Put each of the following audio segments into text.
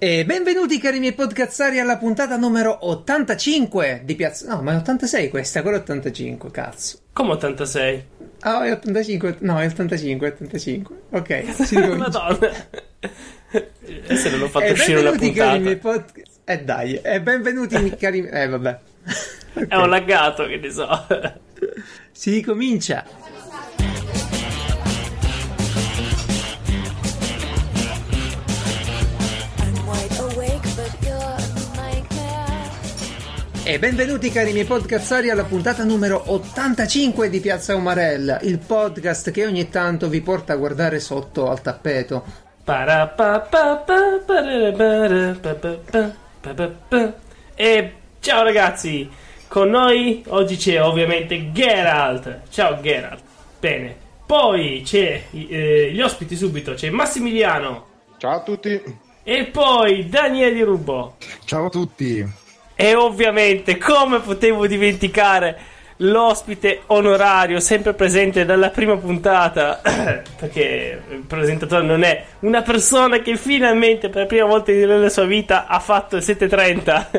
E benvenuti cari miei podcazzari alla puntata numero 85 di Piazza... No, ma è 86 questa, quella è 85, cazzo. Come 86? Ah, è 85, no, è 85, è 85. Ok, si ricomincia. Madonna. Se non ho fatto E uscire una benvenuti cari miei puntata. podcast... Eh dai, e benvenuti cari... Eh vabbè. Ok. È un laggato, che ne so. Si ricomincia. E benvenuti cari miei podcazzari alla puntata numero 85 di Piazza Umarella, il podcast che ogni tanto vi porta a guardare sotto al tappeto. E ciao ragazzi, con noi oggi c'è ovviamente Geralt. Ciao Geralt. Bene. Poi c'è eh, gli ospiti subito, c'è Massimiliano Ciao a tutti. e poi Daniele Rubo. Ciao a tutti. E ovviamente, come potevo dimenticare l'ospite onorario sempre presente dalla prima puntata, perché il presentatore non è una persona che finalmente per la prima volta nella sua vita ha fatto il 730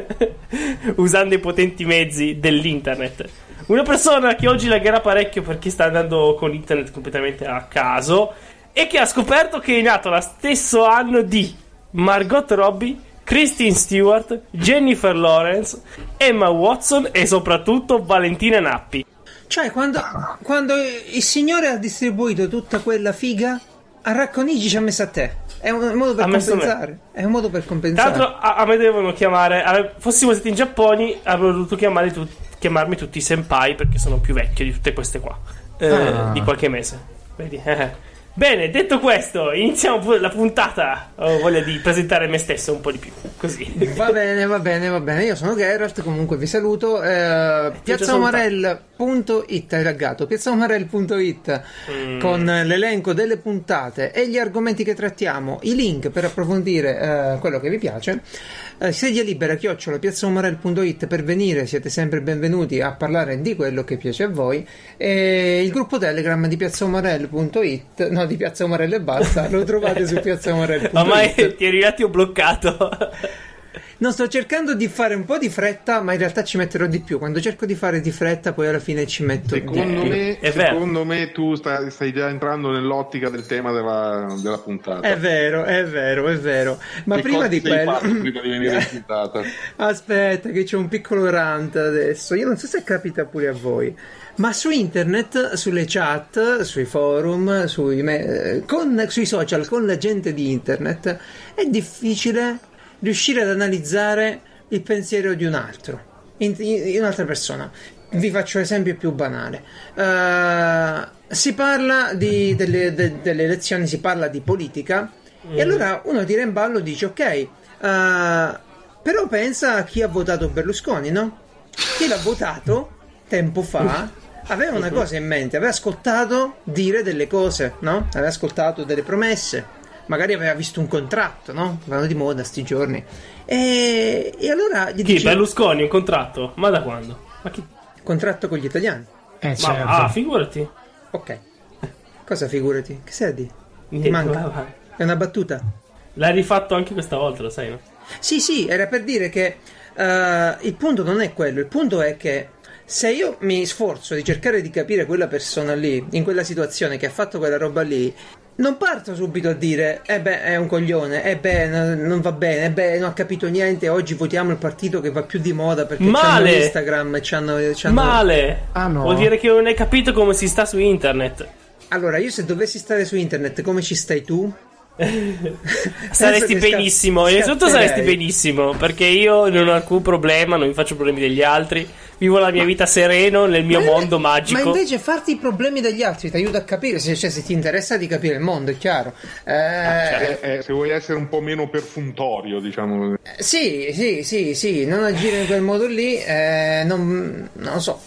usando i potenti mezzi dell'internet. Una persona che oggi lagherà parecchio perché sta andando con internet completamente a caso e che ha scoperto che è nato lo stesso anno di Margot Robbie, Christine Stewart, Jennifer Lawrence, Emma Watson e soprattutto Valentina Nappi. Cioè, quando, quando il signore ha distribuito tutta quella figa, a Racconigi ci ha messo a te. È un modo per messo me. compensare. È un modo per Tra compensare. l'altro a, a me devono chiamare, a- fossimo stati in Giappone avrei dovuto chiamare tu- chiamarmi tutti i senpai perché sono più vecchio di tutte queste qua, eh, Ah. di qualche mese. Vedi? Bene, detto questo, iniziamo pure la puntata. Ho voglia di presentare me stesso un po' di più, così. Va bene, va bene, va bene. Io sono Geralt, comunque vi saluto. Eh, piazzaomarel.it hai laggato. Piazzaomarel.it Mm. con l'elenco delle puntate e gli argomenti che trattiamo, i link per approfondire eh, quello che vi piace. Eh, sedia libera, chiocciola, piazzaomarel.it per venire, siete sempre benvenuti a parlare di quello che piace a voi. E il gruppo Telegram di piazzaomarel.it, no, di Piazza Umarell e basta, lo trovate su piazzaomarel.it. Ormai ti eri un attimo bloccato. No, sto cercando di fare un po' di fretta, ma in realtà ci metterò di più. Quando cerco di fare di fretta, poi alla fine ci metto Secondo di più. me, È vero. secondo me tu stai, stai già entrando nell'ottica del tema della, della puntata. È vero, è vero, è vero. Ma Che prima cosa di sei quello. fatto prima di venire in puntata? Aspetta, che c'è un piccolo rant adesso. Io non so se capita pure a voi. Ma su internet, sulle chat, sui forum, sui, me- eh, con- sui social, con la gente di internet, è difficile riuscire ad analizzare il pensiero di un altro, in- in- in un'altra persona. Vi faccio l'esempio più banale. Eh, si parla di- delle, de- delle elezioni, si parla di politica, e allora uno tira in ballo e dice: Ok, eh, però pensa a chi ha votato Berlusconi, no? Chi l'ha votato tempo fa aveva una cosa in mente, aveva ascoltato dire delle cose, no? Aveva ascoltato delle promesse, magari aveva visto un contratto, no? Vanno di moda sti giorni. E, e allora gli Chi? dice: Berlusconi, un contratto? Ma da quando? Ma chi? Contratto con gli italiani. Eh, Ma, certo. ah, figurati. Ok. Cosa figurati? Che sei di? Ti Niente, manca? vai, vai. È una battuta? L'hai rifatto anche questa volta, lo sai, no? Sì, sì, era per dire che eh, il punto non è quello, il punto è che se io mi sforzo di cercare di capire quella persona lì, in quella situazione che ha fatto quella roba lì, non parto subito a dire, eh beh, è un coglione, eh beh, no- non va bene, eh beh, non ha capito niente, oggi votiamo il partito che va più di moda perché Male! c'hanno Instagram e c'hanno... c'hanno- Male! Ah, no. Vuol dire che non hai capito come si sta su internet. Allora, io se dovessi stare su internet, come ci stai tu? Saresti benissimo, innanzitutto saresti benissimo, perché io non ho alcun problema, non mi faccio problemi degli altri, vivo la mia vita sereno nel mio Ma- mondo magico. Ma invece farti i problemi degli altri ti aiuta a capire, se, cioè, se ti interessa di capire il mondo, è chiaro. Eh, Eh, eh, se vuoi essere un po' meno perfuntorio, diciamo. Sì, sì, sì, sì, non agire in quel modo lì, eh, non, non lo so.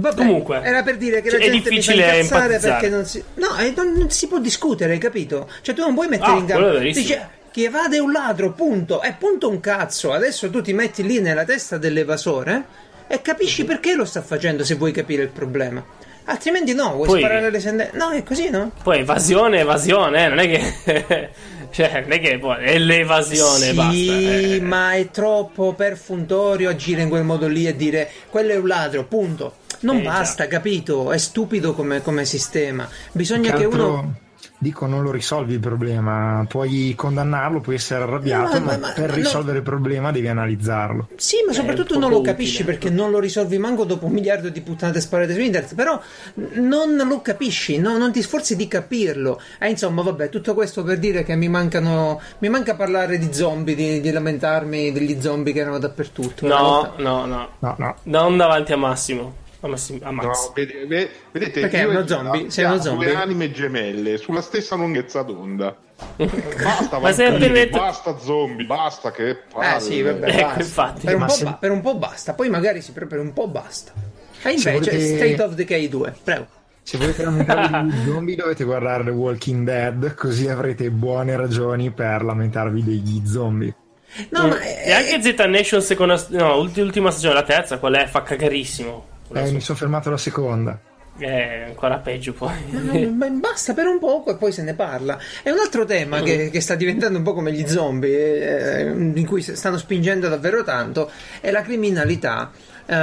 Vabbè, Comunque, era per dire che la cioè, è gente fa difficile incazzare perché non si... No, non, non si può discutere, capito? Cioè tu non puoi mettere Ah, in è verissimo. Dice che evade è un ladro, punto. E punto un cazzo. Adesso tu ti metti lì nella testa dell'evasore e capisci perché lo sta facendo se vuoi capire il problema. Altrimenti no, vuoi Poi- sparare alle sentenze. No, è così, no? Poi evasione, evasione, eh, non è che. cioè, non è che poi è l'evasione, sì, basta. eh. ma è troppo perfuntorio agire in quel modo lì e dire quello è un ladro, punto. Non Eh, basta, capito? È stupido come, come sistema. Bisogna Che che uno. Dico, non lo risolvi il problema, puoi condannarlo, puoi essere arrabbiato, No, ma, ma- ma- per no. risolvere il problema devi analizzarlo. Sì, ma È soprattutto non lo capisci utile. perché non lo risolvi manco dopo un miliardo di puttanate sparate su internet. Però non lo capisci, no? non ti sforzi di capirlo. E insomma, vabbè, tutto questo per dire che mi mancano. Mi manca parlare di zombie, di, di lamentarmi degli zombie che erano dappertutto. No, no, no. No, no. Non davanti a Massimo. A, Massimo, a Max. No, vede- ve- vedete, Perché è uno e zombie? Sei uno zombie? due anime gemelle sulla stessa lunghezza d'onda. Basta, Ma vampiri, detto- basta zombie, basta che palle. Eh sì, vabbè, Ecco, basta. infatti. Per un, Ma ba- per un po' basta, poi magari si per un po' basta. E invece volete- State of Decay 2, prego. Se volete lamentarvi degli zombie dovete guardare The Walking Dead, così avrete buone ragioni per lamentarvi degli zombie. No, ma e è- anche Z Nation seconda no, ulti- ultima stagione, la terza, qual è? Fa cagarissimo. Eh, mi sono fermato alla seconda. È ancora peggio poi. Ma basta per un poco e poi se ne parla. È un altro tema Mm. che, che sta diventando un po' come gli zombie, eh, in cui si stanno spingendo davvero tanto, è la criminalità, eh,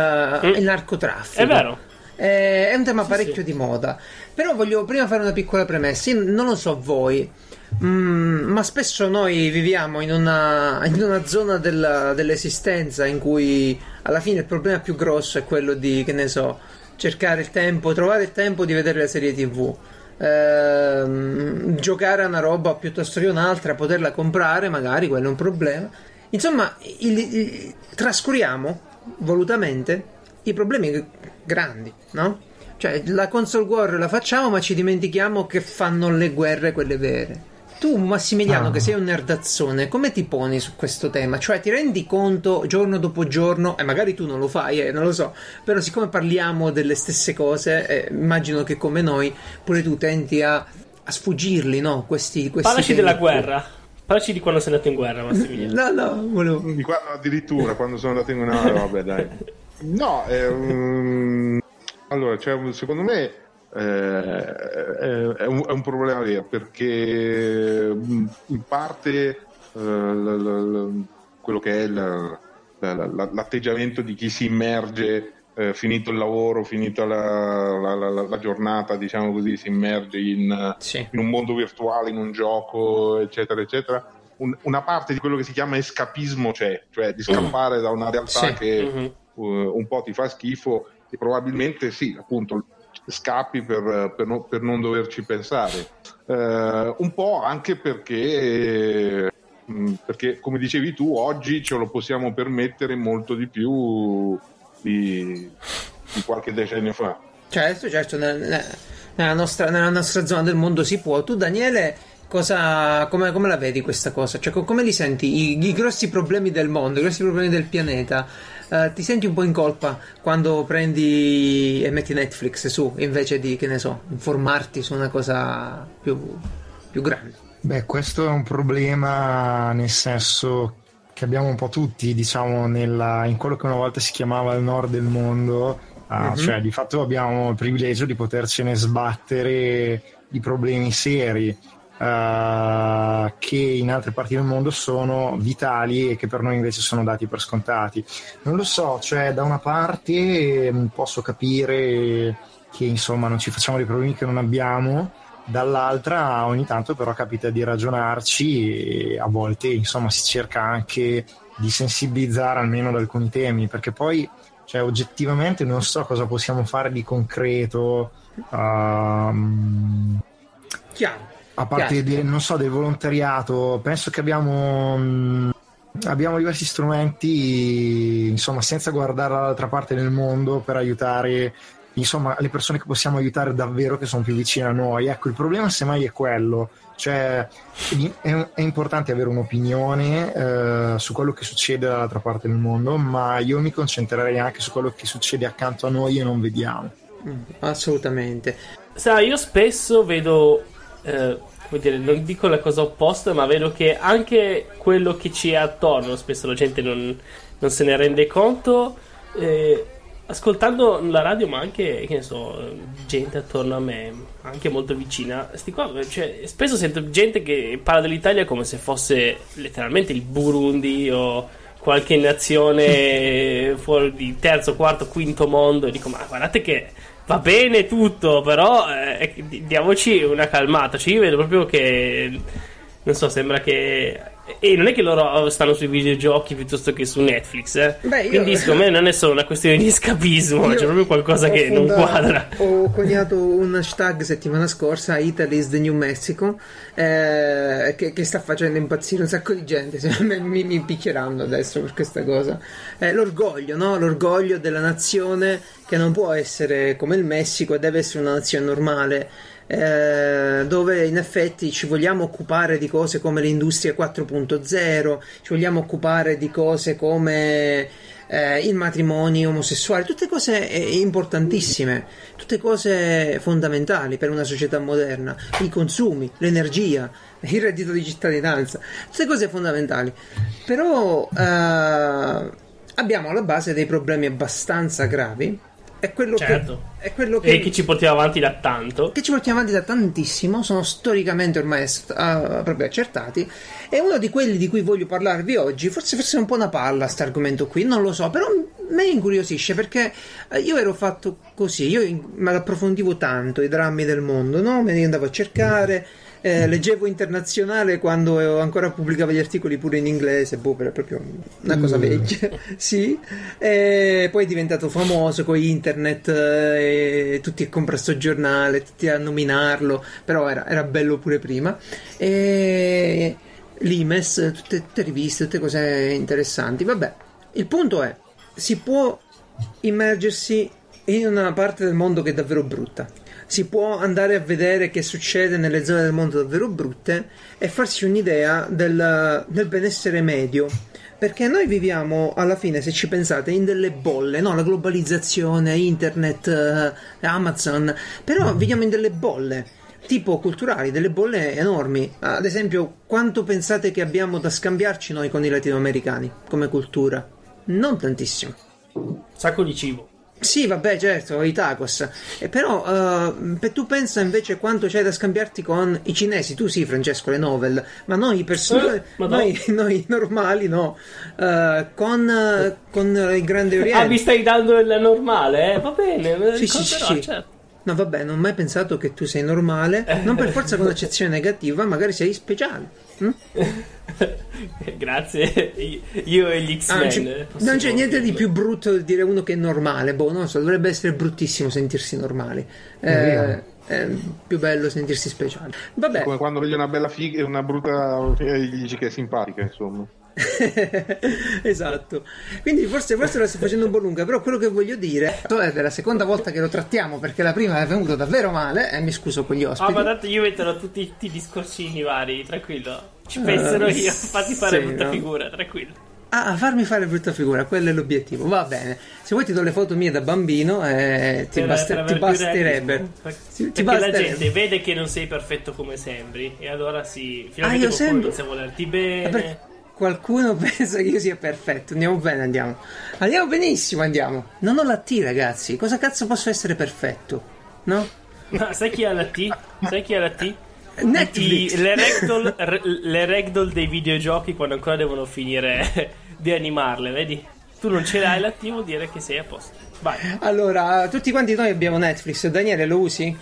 il narcotraffico. Mm. È vero. Eh, è un tema parecchio di moda. Però voglio prima fare una piccola premessa. Io non lo so voi. Mm, ma spesso noi viviamo in una, in una zona della- dell'esistenza in cui alla fine il problema più grosso è quello di, che ne so, cercare il tempo, trovare il tempo di vedere la serie TV. Ehm, giocare a una roba piuttosto che un'altra, poterla comprare, magari quello è un problema. Insomma, il- il- trascuriamo volutamente i problemi grandi, no? Cioè, la console war la facciamo, ma ci dimentichiamo che fanno le guerre quelle vere. Tu, Massimiliano, Ah. che sei un nerdazzone, come ti poni su questo tema? Cioè, ti rendi conto giorno dopo giorno, e magari tu non lo fai, eh, non lo so, però siccome parliamo delle stesse cose, eh, immagino che come noi pure tu tenti a, a sfuggirli, no? Questi, questi Parlaci della guerra. Parlaci di quando sei andato in guerra, Massimiliano. No, no, volevo... Di quando addirittura quando sono andato in una vabbè dai no è un- allora cioè, secondo me eh, è, è un, è un problema vero perché mh, in parte eh, l- l- quello che è la- la- l'atteggiamento di chi si immerge eh, finito il lavoro finita la, la- la- giornata diciamo così si immerge in, Sì. in un mondo virtuale, in un gioco, eccetera, eccetera. Un- una parte di quello che si chiama escapismo c'è, cioè di scappare da una realtà Sì. che Mhm. uh, un po' ti fa schifo e probabilmente sì, appunto, scappi per, per non, per non doverci pensare. Eh, un po' anche perché, mh, perché, come dicevi tu, oggi ce lo possiamo permettere molto di più di, di qualche decennio fa. Certo, certo, nel- nella nostra, nella nostra zona del mondo si può. Tu, Daniele, cosa, come, come la vedi questa cosa? Cioè, co- come li senti? I, i grossi problemi del mondo, i grossi problemi del pianeta. Eh, ti senti un po' in colpa quando prendi e metti Netflix su invece di, che ne so, informarti su una cosa più, più grande? Beh, questo è un problema nel senso che abbiamo un po' tutti, diciamo, nella- in quello che una volta si chiamava il nord del mondo, ah, Mhm. cioè di fatto abbiamo il privilegio di potercene sbattere di problemi seri eh, che in altre parti del mondo sono vitali e che per noi invece sono dati per scontati. Non lo so, cioè da una parte ehm, posso capire che insomma non ci facciamo dei problemi che non abbiamo, dall'altra ogni tanto però capita di ragionarci e a volte insomma si cerca anche di sensibilizzare almeno ad alcuni temi, perché poi cioè, oggettivamente non so cosa possiamo fare di concreto. ehm, Chiaro. A parte del, non so, del volontariato, penso che abbiamo, mh, abbiamo diversi strumenti, insomma, senza guardare dall'altra parte del mondo per aiutare, insomma, le persone che possiamo aiutare davvero che sono più vicine a noi. Ecco, il problema semmai è quello, cioè è, è importante avere un'opinione eh, su quello che succede dall'altra parte del mondo, ma io mi concentrerei anche su quello che succede accanto a noi e non vediamo. Mm, assolutamente. Sai, io spesso vedo, eh, come dire, non dico la cosa opposta, ma vedo che anche quello che ci è attorno, spesso la gente non, non se ne rende conto, eh, ascoltando la radio, ma anche, che ne so, gente attorno a me, anche molto vicina, qua, cioè, spesso sento gente che parla dell'Italia come se fosse letteralmente il Burundi o qualche nazione fuori di terzo, quarto, quinto mondo. E dico, ma guardate che va bene tutto, però eh, diamoci una calmata. Cioè, io vedo proprio che, non so, sembra che e non è che loro stanno sui videogiochi piuttosto che su Netflix, eh? Beh, io- Quindi secondo me non è solo una questione di escapismo, c'è proprio qualcosa che non fondato- quadra. Ho coniato un hashtag settimana scorsa, Italy is the New Mexico, eh, che, che sta facendo impazzire un sacco di gente. Mi- mi picchieranno adesso per questa cosa. Eh, l'orgoglio, no? L'orgoglio della nazione che non può essere come il Messico e deve essere una nazione normale. Eh, dove in effetti ci vogliamo occupare di cose come l'industria 4.0, ci vogliamo occupare di cose come eh, il matrimonio omosessuale, tutte cose eh, importantissime, tutte cose fondamentali per una società moderna, i consumi, l'energia, il reddito di cittadinanza, tutte cose fondamentali. Però eh, abbiamo alla base dei problemi abbastanza gravi. È quello Certo. che, è quello che E che ci portiamo avanti da tanto. che ci portiamo avanti da tantissimo, sono storicamente ormai ah, proprio accertati. E uno di quelli di cui voglio parlarvi oggi, forse, forse è un po' una palla sto argomento qui, non lo so, però me incuriosisce perché eh, io ero fatto così, io me approfondivo tanto i drammi del mondo, no? Me li andavo a cercare. Eh, leggevo internazionale quando ancora pubblicavo gli articoli pure in inglese, boh, era proprio una cosa vecchia, sì. E poi è diventato famoso con internet, eh, tutti a comprare sto giornale, tutti a nominarlo, però era, era bello pure prima. E l'Imes, tutte, tutte riviste, tutte cose interessanti. Vabbè, il punto è, si può immergersi in una parte del mondo che è davvero brutta. Si può andare a vedere che succede nelle zone del mondo davvero brutte e farsi un'idea del, del benessere medio. Perché noi viviamo alla fine, se ci pensate, in delle bolle, no? La globalizzazione, internet, eh, Amazon, però viviamo in delle bolle tipo culturali, delle bolle enormi. Ad esempio, quanto pensate che abbiamo da scambiarci noi con i latinoamericani come cultura? Non tantissimo. Sacco di cibo. Sì, vabbè, certo, i tacos. Eh, però eh, tu pensa invece quanto c'è da scambiarti con i cinesi. Tu sì, Francesco, le novel, ma noi persone, Eh, noi, noi normali no. Eh, con, eh, con il Grande Oriente. Ah, mi stai dando il normale, eh? Va bene, lo Sì, sì, sì. certo. No, vabbè, non ho mai pensato che tu sei normale, non per forza con accezione negativa, magari sei speciale. Hm? Grazie, io e gli Ah, non, X-Men. c'è, eh, non c'è niente di più brutto di dire uno che è normale. Boh, non so, dovrebbe essere bruttissimo sentirsi normali. Eh, è più bello sentirsi speciali. Vabbè, Come quando vedi una bella figa e una brutta e gli dici che è simpatica, insomma. esatto. Quindi forse, forse la sto facendo un po' lunga, però quello che voglio dire è la seconda volta che lo trattiamo perché la prima è venuto davvero male e mi scuso con gli Ah, ospiti. ma tanto io metterò tutti i discorsini vari, tranquillo. Ci penserò io, fatti fare Eh, sì, brutta no? figura, tranquillo. Ah, a farmi fare brutta figura, quello è l'obiettivo. Va bene. Se vuoi ti do le foto mie da bambino e ti, Per- baste- per ti basterebbe. realismo. Per- Ti- ti Perché la basterebbe. gente vede che non sei perfetto come sembri e allora si finalmente Ah, io sembro- inizia a volerti bene. perché qualcuno pensa che io sia perfetto. Andiamo bene, andiamo. Andiamo benissimo, andiamo. Non ho la T, ragazzi. Cosa cazzo posso essere perfetto? No? Ma sai chi ha la T? Sai chi ha la T? Netflix. I- le, ragdoll, re- le ragdoll dei videogiochi quando ancora devono finire di animarle, vedi? Tu non ce l'hai la T vuol dire che sei a posto. Vai. Allora, tutti quanti noi abbiamo Netflix. Daniele, lo usi?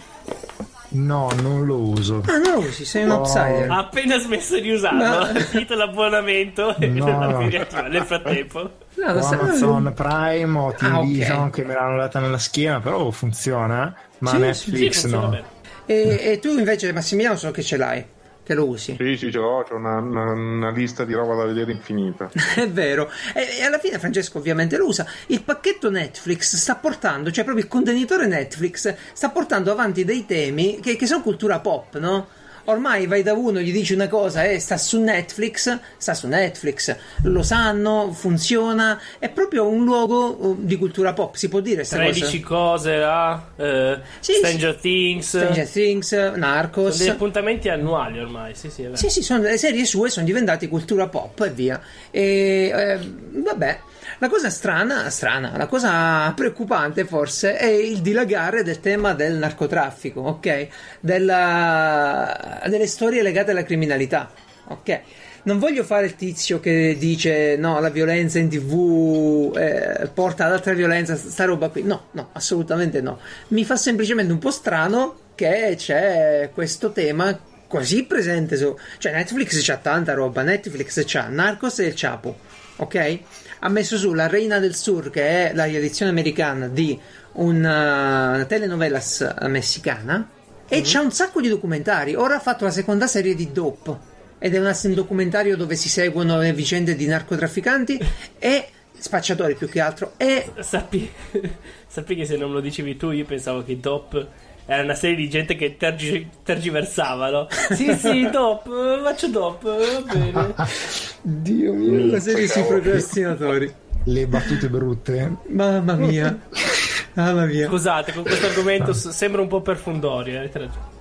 No, non lo uso. Ah, non lo usi, sei un Oh. outsider. Ha appena smesso di usarlo, No. ha finito l'abbonamento e No. l'ha riattivato. Nel frattempo. No, Ho Amazon Prime o Team Ah, ok. Vision che me l'hanno data nella schiena, però funziona. Ma Sì, Sì, Netflix funziona no. E, e tu invece, Massimiliano, so che ce l'hai. Che lo usi. Sì, sì, ce l'ho, c'ho una, una- una lista di roba da vedere infinita. È vero. E, e alla fine Francesco ovviamente lo usa. Il pacchetto Netflix sta portando, cioè proprio il contenitore Netflix sta portando avanti dei temi che, che sono cultura pop, no? Ormai vai da uno, gli dici una cosa e sta su Netflix, sta su Netflix, lo sanno, funziona, è proprio un luogo uh, di cultura pop, si può dire sta 13 cosa? cose là, eh, Sì, Stranger Things. Stranger Things, Sono Narcos. degli appuntamenti annuali ormai, sì, sì. Sì, sì, sono, le serie sue sono diventate cultura pop e via. E eh, vabbè, la cosa strana, strana, la cosa preoccupante forse è il dilagare del tema del narcotraffico, ok? Della- delle storie legate alla criminalità, ok? Non voglio fare il tizio che dice no, la violenza in tv eh, porta ad altra violenza, sta roba qui. No, no, assolutamente no. Mi fa semplicemente un po' strano che c'è questo tema così presente su... Cioè Netflix c'ha tanta roba, Netflix c'ha Narcos e il Chapo, ok? Ha messo su La Reina del Sur, che è la riedizione americana di una telenovelas messicana, e c'ha un sacco di documentari. Ora ha fatto la seconda serie di Dope, ed è un documentario dove si seguono le vicende di narcotrafficanti e spacciatori più che altro, e Sappi, sappi che se non lo dicevi tu, io pensavo che DOP era una serie di gente che tergi- tergiversava, no? Sì, sì, eh, faccio DOP, va bene. Dio mio, la serie sui cavolo. procrastinatori. Le battute brutte. Mamma mia. Mamma mia. Scusate, con questo argomento sembra un po' perfundorio. ragione.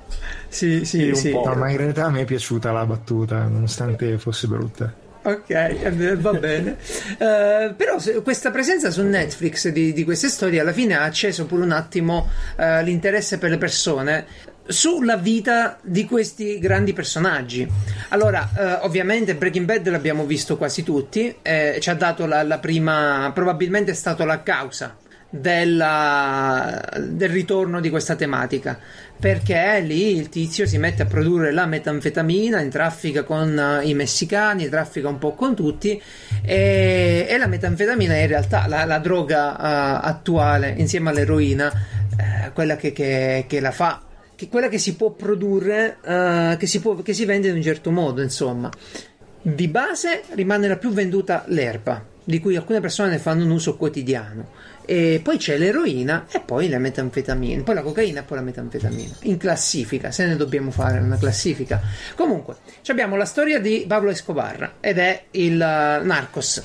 Sì, sì, un sì. po'. No, ma in realtà a me è piaciuta la battuta, nonostante fosse brutta. Ok, eh, va bene. Eh, però se- questa presenza su Netflix di, di queste storie alla fine ha acceso pure un attimo eh, l'interesse per le persone sulla vita di questi grandi personaggi. Allora, eh, ovviamente Breaking Bad l'abbiamo visto quasi tutti, eh, ci ha dato la, la prima, probabilmente è stato la causa della- del ritorno di questa tematica perché lì il tizio si mette a produrre la metanfetamina in traffica con eh, i messicani, traffica un po' con tutti e, e la metanfetamina è in realtà la, la droga eh, attuale insieme all'eroina, eh, quella che, che- che la fa, che quella che si può produrre, che, si può, che si vende in un certo modo, insomma. Di base rimane la più venduta l'erba, di cui alcune persone ne fanno un uso quotidiano. E poi c'è l'eroina e poi la metanfetamina, poi la cocaina e poi la metanfetamina. In classifica, se ne dobbiamo fare una classifica. Comunque, abbiamo la storia di Pablo Escobar ed è il uh, Narcos.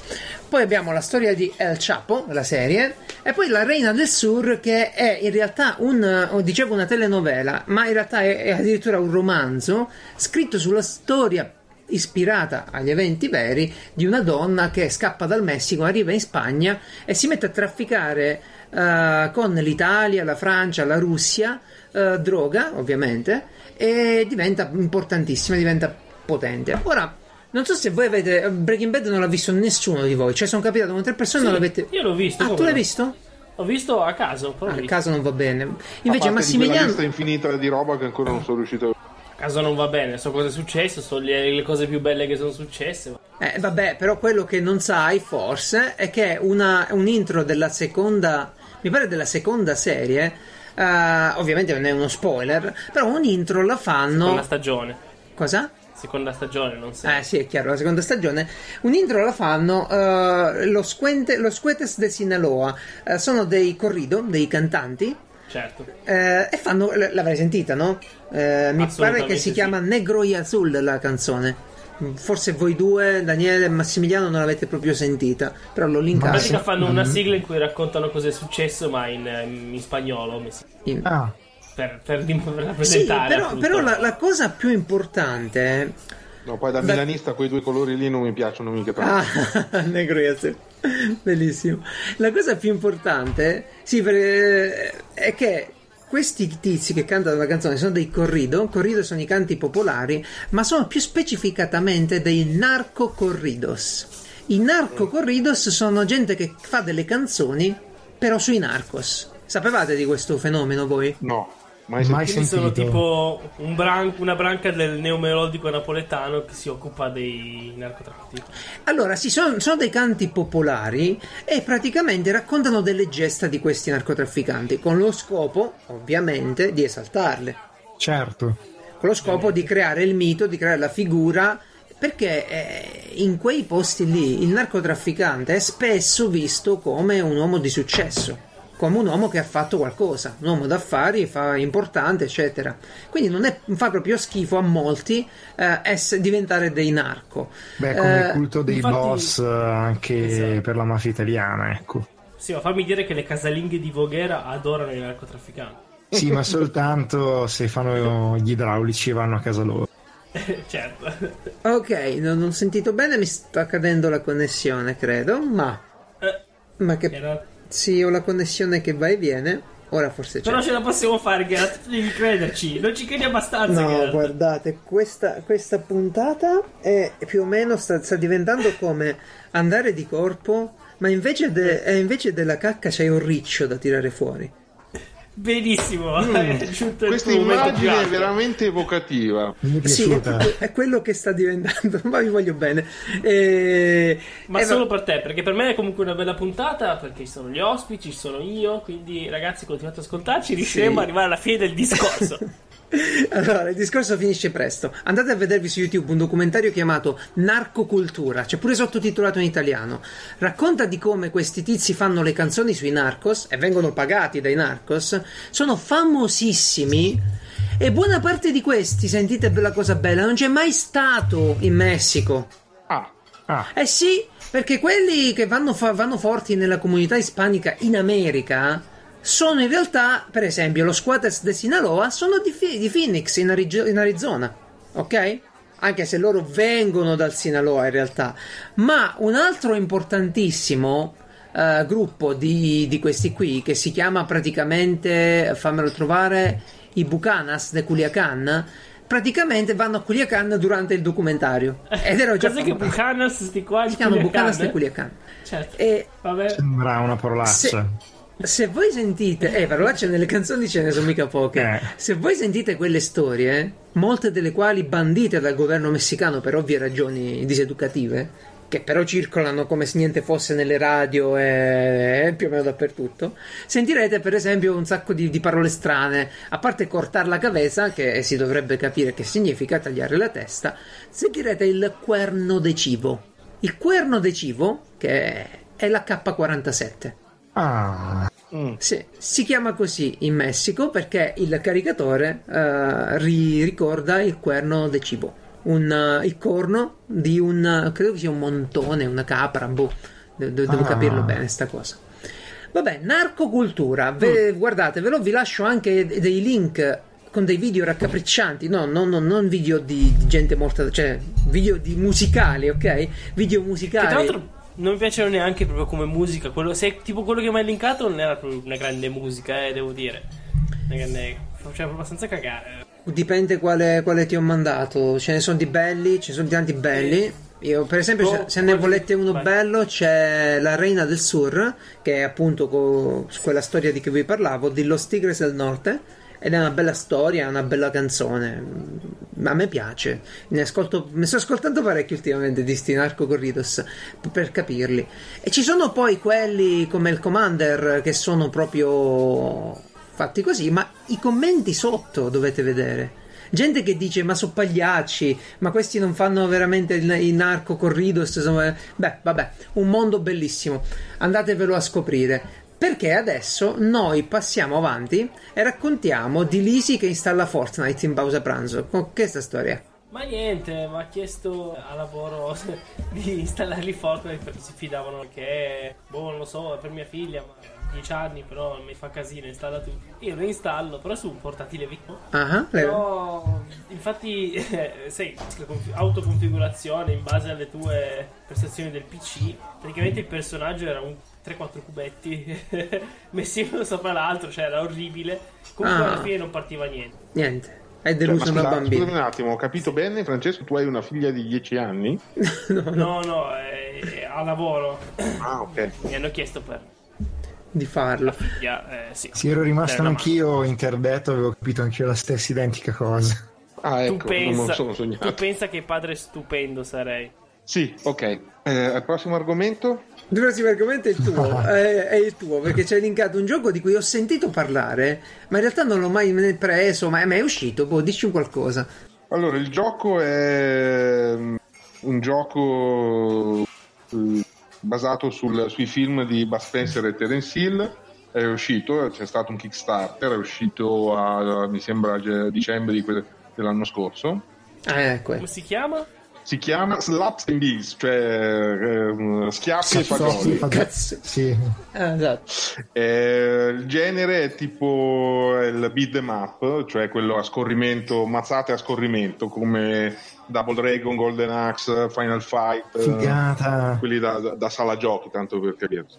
Poi abbiamo la storia di El Chapo, la serie, e poi La Reina del Sur, che è in realtà un, uh, dicevo una telenovela, ma in realtà è, è addirittura un romanzo scritto sulla storia ispirata agli eventi veri di una donna che scappa dal Messico, arriva in Spagna e si mette a trafficare eh, con l'Italia, la Francia, la Russia, eh, droga ovviamente, e diventa importantissima, diventa potente. Ora, non so se voi avete Breaking Bad non l'ha visto nessuno di voi, cioè sono capitato con tre persone non Sì, l'avete io l'ho visto, Ah, tu l'hai visto? Ho visto a caso, però Ah, a visto. caso non va bene. A Invece Massimiliano lista infinita di roba che ancora non sono riuscito A caso non va bene, so cosa è successo, so le, le cose più belle che sono successe. Eh, vabbè, però quello che non sai forse è che una, un intro della seconda, mi pare della seconda serie, eh, ovviamente non è uno spoiler, però un intro la fanno... Seconda stagione. Cosa? Seconda stagione, non so. Eh sì, è chiaro, la seconda stagione. Un intro la fanno eh, lo, Squente, lo Squetes de Sinaloa, eh, sono dei corrido, dei cantanti, Certo. eh, e fanno, l- l'avrei sentita, no? Eh, mi pare che si sì. chiama Negro y Azul la canzone. Forse voi due, Daniele e Massimiliano, non l'avete proprio sentita, però l'ho In linkata. pratica fanno una sigla in cui raccontano cosa è successo, ma in, in spagnolo, In- Ah, per, per, per Sì, rappresentare. però, appunto. però la, la cosa più importante No, poi da Beh. milanista quei due colori lì non mi piacciono mica tanto. Ah, negro e azzurro. Bellissimo. La cosa più importante, sì, eh, è che questi tizi che cantano la canzone sono dei corrido. Corrido sono i canti popolari, ma sono più specificatamente dei narco corridos. I narco corridos sono gente che fa delle canzoni, però sui narcos. Sapevate di questo fenomeno voi? No, mai Mai sentito. Sono tipo un bran- una branca del neomelodico napoletano che si occupa dei narcotraffici. Allora, sì, sono, sono dei canti popolari e praticamente raccontano delle gesta di questi narcotrafficanti, con lo scopo, ovviamente, di esaltarle, certo. con lo scopo di creare il mito, di creare la figura, perché eh, in quei posti lì il narcotrafficante è spesso visto come un uomo di successo. Come un uomo che ha fatto qualcosa, un uomo d'affari, fa importante, eccetera. Quindi non è, fa proprio schifo a molti eh, ess- diventare dei narco. Beh, come Eh, il culto dei infatti- boss eh, anche Esatto. per la mafia italiana, ecco. Sì, ma fammi dire che le casalinghe di Voghera adorano i narcotrafficanti. Sì, ma soltanto se fanno gli idraulici e vanno a casa loro. certo. Ok, non ho sentito bene, mi sta cadendo la connessione, credo, ma... Eh, Ma che... era- Sì, ho la connessione che va e viene, ora forse c'è. Però ce la possiamo fare, Geralt. Devi crederci. Non ci credi abbastanza, No, Geralt. guardate, questa, questa puntata è più o meno sta, sta diventando come andare di corpo, ma invece, de- invece della cacca c'hai un riccio da tirare fuori. Benissimo. Mm. È giunto il Questa immagine è veramente evocativa. Mi è Sì, è, piaciuta. è quello che sta diventando, ma vi voglio bene. E- Ma e solo va- per te, perché per me è comunque una bella puntata, perché ci sono gli ospiti, ci sono io, quindi ragazzi continuate ad ascoltarci, riusciremo Sì. ad arrivare alla fine del discorso. Allora, il discorso finisce presto. Andate a vedervi su YouTube un documentario chiamato Narcocultura, c'è pure sottotitolato in italiano. Racconta di come questi tizi fanno le canzoni sui narcos e vengono pagati dai narcos, sono famosissimi e buona parte di questi, sentite la cosa bella, non c'è mai stato in Messico. Ah, Ah, Eh sì, perché quelli che vanno, fa- vanno forti nella comunità ispanica in America sono in realtà, per esempio, lo squatters de Sinaloa sono di, di Phoenix in, Arigi- in Arizona, ok? Anche se loro vengono dal Sinaloa in realtà. Ma un altro importantissimo eh, gruppo di, di questi qui, che si chiama praticamente, fammelo trovare, i Bucanas de Culiacan, praticamente vanno a Culiacan durante il documentario. Ed ero già Cos'è che. Bucanas sti qua di Si chiama Culiacán? Bucanas de Culiacan. Certo. E Vabbè. sembra una parolaccia. se voi sentite, eh, parolacce nelle canzoni ce ne sono mica poche. Eh. Se voi sentite quelle storie, molte delle quali bandite dal governo messicano per ovvie ragioni diseducative, che però circolano come se niente fosse nelle radio e più o meno dappertutto, sentirete per esempio un sacco di, di parole strane, a parte cortar la cabeza, che si dovrebbe capire che significa tagliare la testa, sentirete il cuerno de civo. Il cuerno de civo, che è la K47. Ah, Sì, si chiama così in Messico perché il caricatore eh, ri- ricorda il cuerno de cibo, un, eh, il corno di un, credo che sia un montone, una capra, boh, de- de- devo Ah. capirlo bene sta cosa. Vabbè, narcocultura, ve- guardatevelo, vi lascio anche de- dei link con dei video raccapriccianti, no, no, no, non video di, di gente morta, cioè video di musicali, ok? Video Che musicali. tra l'altro non mi piacciono neanche proprio come musica. Quello, se, tipo quello che mi hai linkato non era proprio una grande musica, eh, devo dire. Una grande. Faceva abbastanza cagare. Dipende quale, quale ti ho mandato. Ce ne sono di belli, ce ne sono di tanti belli. Io, per esempio, se, Oh, se ne volete uno vai. bello, c'è La Reina del Sur, che è appunto co- quella storia di cui vi parlavo, di Los Tigres del Norte. Ed è una bella storia, una bella canzone. A me piace. Ne ascolto, ne sto ascoltando parecchio ultimamente di sti narco corridos per capirli. E ci sono poi quelli come il Commander che sono proprio fatti così, ma i commenti sotto dovete vedere. Gente che dice: Ma sono pagliacci, ma questi non fanno veramente il- i narco corridos. Beh, vabbè, un mondo bellissimo. Andatevelo a scoprire. Perché adesso noi passiamo avanti e raccontiamo di Lisi che installa Fortnite in pausa pranzo. Con che sta storia? Ma niente, mi ha chiesto a lavoro di installarli Fortnite perché si fidavano che, boh, non lo so, è per mia figlia, ma ha 10 anni, però mi fa casino, installa tu. Io lo installo, però su un portatile vecchio. Ah, le- Però, infatti, eh, sai, autoconfigurazione in base alle tue prestazioni del PC, praticamente il personaggio era un 3-4 cubetti messi uno sopra l'altro, cioè era orribile. Comunque Ah. alla fine non partiva niente. niente. Hai Cioè, deluso ma una scusa, bambina. scusami un attimo, ho capito bene, Francesco, tu hai una figlia di 10 anni? No, no, è, è a lavoro. Ah, ok. Mi hanno chiesto per Di farlo. figlia, eh, sì. sì, ero rimasto anch'io interdetto, avevo capito anch'io la stessa identica cosa. Ah, Tu ecco, lo pensa, sono tu pensa che padre stupendo sarei. Sì, ok. Eh, al prossimo argomento? Il prossimo argomento è il tuo, è, è il tuo perché ci hai linkato un gioco di cui ho sentito parlare, ma in realtà non l'ho mai preso, ma ma è uscito, boh, dici un qualcosa. Allora, il gioco è mm, un gioco eh, basato sul- sui film di Bud Spencer e Terence Hill. è uscito, c'è stato un Kickstarter, è uscito a, mi sembra a dicembre di que- dell'anno scorso. Ah, ecco. Come si chiama? Si chiama Slaps and Bees, cioè ehm, schiaffi e Sassotti, fagioli. fa- Cazzo. Sì. Ah, esatto. Eh, il genere è tipo il beat 'em up, cioè quello a scorrimento, mazzate a scorrimento, come Double Dragon, Golden Axe, Final Fight, eh, Figata. quelli da, da- da sala giochi, tanto per capirsi.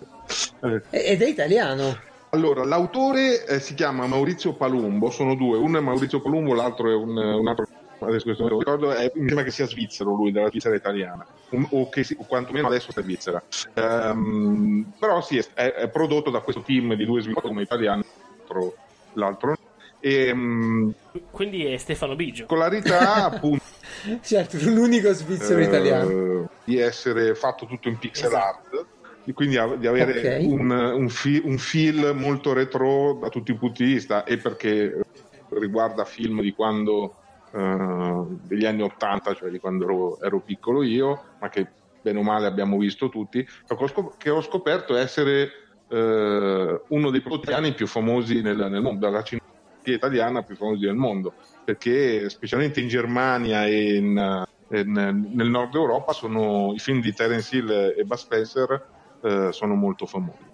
Eh, Ed è italiano. allora, l'autore eh, si chiama Maurizio Palumbo, sono due, uno è Maurizio Palumbo, l'altro è un, un altro, adesso questo non lo ricordo, è- mi sembra che sia svizzero lui, della Svizzera italiana, Un- o che o quantomeno adesso è svizzera. Ehm, però sì, è, è prodotto da questo team di due sviluppatori italiani, l'altro, l'altro e mm, Quindi è Stefano Biggio. con la rarità appunto Certo, l'unico svizzero eh, italiano. di essere fatto tutto in pixel art di- quindi di avere Ok. un, un, fi- un feel molto retro da tutti i punti di vista e perché riguarda film di quando eh, degli anni 80 cioè di quando ero, ero piccolo io ma che bene o male abbiamo visto tutti che ho, scoperto essere eh, uno dei italiani più famosi nel, nel mondo la cinematografia italiana più famosi del mondo perché specialmente in Germania e in, eh, in- nel nord Europa sono i film di Terence Hill e Bud Spencer eh, sono molto famosi.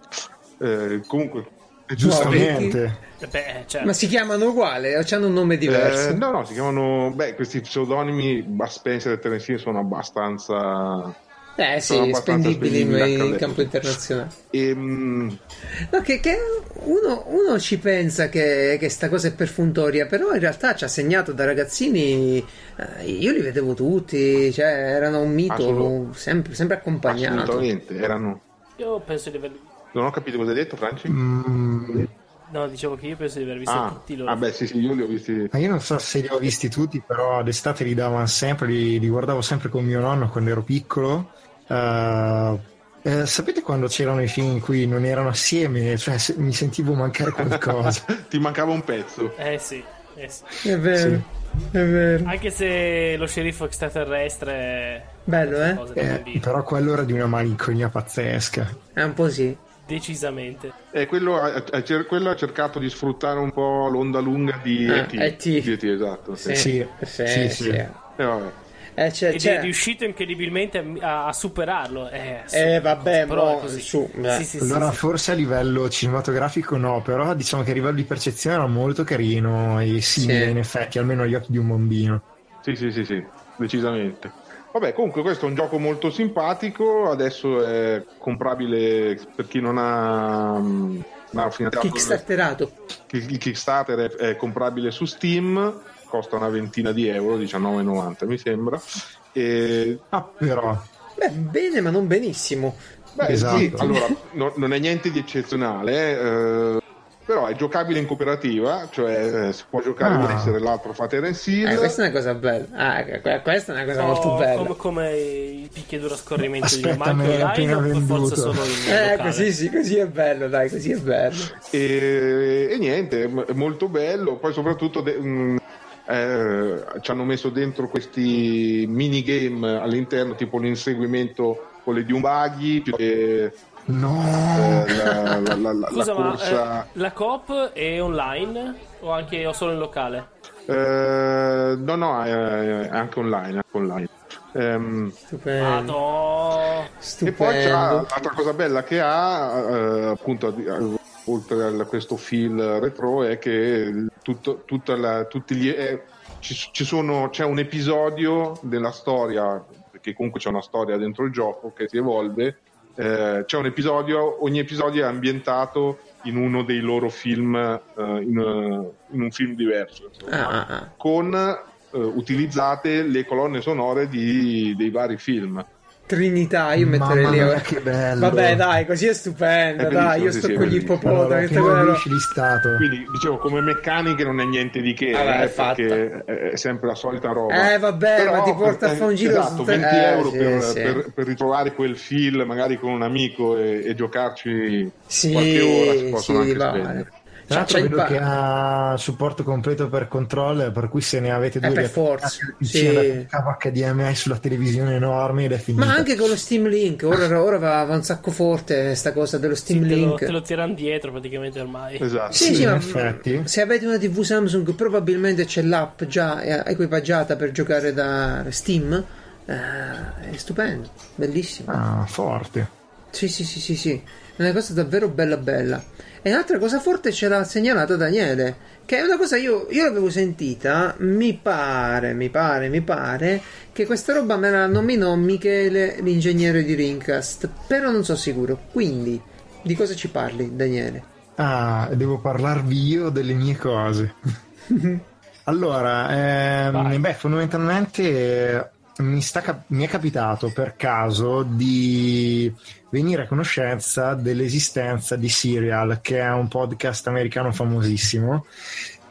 Eh, comunque Giustamente. Eh Beh, certo. Ma si chiamano uguale o hanno un nome diverso? Eh, no, no, si chiamano. Beh, questi pseudonimi Bud Spencer e Terence Hill sono abbastanza. Eh sì, abbastanza spendibili in, in campo internazionale. Ehm, No, che, che uno, uno ci pensa che, che sta cosa è perfuntoria, però in realtà ci ha segnato da ragazzini. eh, io li vedevo tutti, cioè erano un mito Assolut- sempre, sempre accompagnato. assolutamente erano. Io penso di aver... Non ho capito cosa hai detto, Franci? Mm, No, dicevo che io penso di aver visto ah, tutti loro. ah, beh, sì, sì, io li ho visti. ma io non so se li ho visti tutti, però d'estate li davano sempre, li, li guardavo sempre con mio nonno quando ero piccolo. Eh, eh, sapete quando c'erano i film in cui non erano assieme? Cioè, se- mi sentivo mancare qualcosa. Ti mancava un pezzo. Eh sì, eh sì. È vero, Sì. è vero. Anche se lo sceriffo extraterrestre è Bello, eh? Eh, però quello era di una malinconia pazzesca. È un po' sì. Decisamente. E quello ha, quello ha cercato di sfruttare un po' l'onda lunga di Ah, E.T. E.T.. Di E.T., esatto. Sì. Sì, Sì, sì, sì. Eh, vabbè. Eh, c'è, Ed c'è- è riuscito incredibilmente a, a superarlo. Eh, Eh, vabbè, però così. su, eh. Sì, sì, Allora, sì, sì. forse a livello cinematografico no, però diciamo che a livello di percezione era molto carino e simile Sì. in effetti, almeno agli occhi di un bambino. Sì, sì, sì, sì, decisamente. Vabbè, comunque questo è un gioco molto simpatico, adesso è comprabile per chi non ha, mm, il, Kickstarterato. il Kickstarter è, è comprabile su Steam, costa una ventina di euro, 19,90 mi sembra. E, Ah, però, Beh, bene, ma non benissimo. beh, Esatto. sì, allora, no- non è niente di eccezionale, eh, però è giocabile in cooperativa, cioè eh, si può giocare Ah. un essere l'altro fa Terence Hill. Eh, questa è una cosa bella. Ah, que- questa è una cosa molto Oh, bella. Come, come il picchiaduro a scorrimento di Aspetta, Michael mi hai online appena o per venduto. forza solo in Eh, così sì, così è bello, dai, così è bello. e, e niente, è molto bello. Poi, soprattutto, de- mh, eh, ci hanno messo dentro questi minigame all'interno, tipo l'inseguimento con le di un buggy, più che no, eh, la, la- la- la Scusa, ma corsa. eh, la coop è online o anche o solo in locale? Eh, no, no, è, è anche online. Anche online. Ehm, Stupendo. Madò. E poi c'è Stupendo. l'altra cosa bella che ha, eh, appunto, eh, oltre a questo feel retro, è che tutto, tutta la- tutti gli, eh, ci, ci sono, c'è un episodio della storia, perché comunque c'è una storia dentro il gioco che si evolve. Eh, c'è un episodio, ogni episodio è ambientato in uno dei loro film, eh, in, eh, in un film diverso, insomma, Ah, ah, ah. con eh, utilizzate le colonne sonore di- dei vari film. Trinità, io metterei Mamma lì. mia, ora. che bello. Vabbè, dai, così è stupendo. È dai, io sì, sto sì, con gli ippopotami. allora, di stato. Quindi dicevo come meccaniche non è niente di che, Vabbè, eh, è perché è, sempre la solita roba. Eh, vabbè, ma ti porta a eh, fare un giro esatto, su- 20 eh, euro sì, per, sì. per- per ritrovare quel feel magari con un amico e, e giocarci Sì, qualche ora si possono sì, anche vale. spendere. Tra l'altro vedo che ha supporto completo per controller, per cui se ne avete due Eh, per di forza, sì. HDMI sulla televisione enorme ed è finita. Ma anche con lo Steam Link, ora, ora va, va un sacco forte sta cosa dello Steam Sì, lo, Link. te lo tirano dietro praticamente ormai. Esatto. Sì, Sì, sì, in ma effetti. se avete una TV Samsung probabilmente c'è l'app già equipaggiata per giocare da Steam. eh, è stupendo, bellissimo. Ah, forte. Sì, sì, sì, sì, sì, è una cosa davvero bella bella. E un'altra cosa forte ce l'ha segnalata Daniele, che è una cosa io, io l'avevo sentita, mi pare, mi pare, mi pare, che questa roba me la nominò Michele, l'ingegnere di Rincast, però non sono sicuro. Quindi, di cosa ci parli, Daniele? Ah, devo parlarvi io delle mie cose. allora, ehm, beh, fondamentalmente eh, mi, sta mi è capitato per caso di venire a conoscenza dell'esistenza di Serial, che è un podcast americano famosissimo.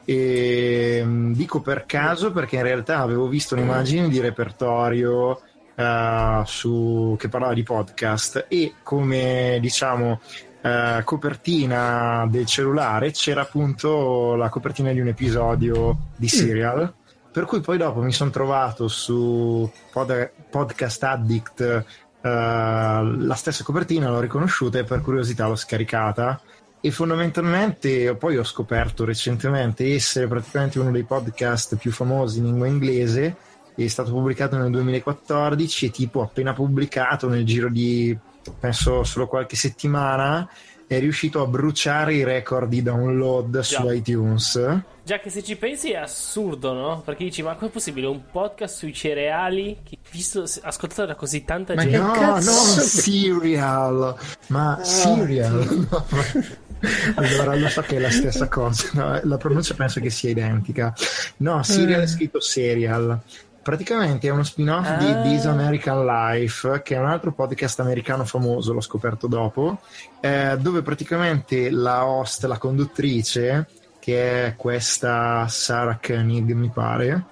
E mm, dico per caso perché in realtà avevo visto un'immagine di repertorio eh, su, che parlava di podcast e come diciamo eh, copertina del cellulare c'era appunto la copertina di un episodio di Serial. Per cui poi dopo mi sono trovato su Pod- Podcast Addict la stessa copertina, l'ho riconosciuta e per curiosità l'ho scaricata. E fondamentalmente poi ho scoperto recentemente essere praticamente uno dei podcast più famosi in lingua inglese. È stato pubblicato nel 2014 e tipo appena pubblicato nel giro di penso solo qualche settimana è riuscito a bruciare i record di download su Già. iTunes. Già che se ci pensi è assurdo, no? Perché dici, ma com'è possibile un podcast sui cereali che visto, ascoltato da così tanta Ma gente? che no, cazzo? non cereal, ma cereal. No, ma- Allora, lo so che è la stessa cosa, no, la pronuncia penso che sia identica. No, serial è scritto serial. Praticamente è uno spin-off Ah. di This American Life, che è un altro podcast americano famoso, l'ho scoperto dopo, eh, dove praticamente la host, la conduttrice, che è questa Sarah Koenig, mi pare,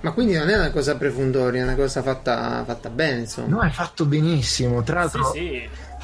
Ma quindi non è una cosa prefundoria, è una cosa fatta, fatta bene, insomma. no, è fatto benissimo. Tra Sì, l'altro, sì.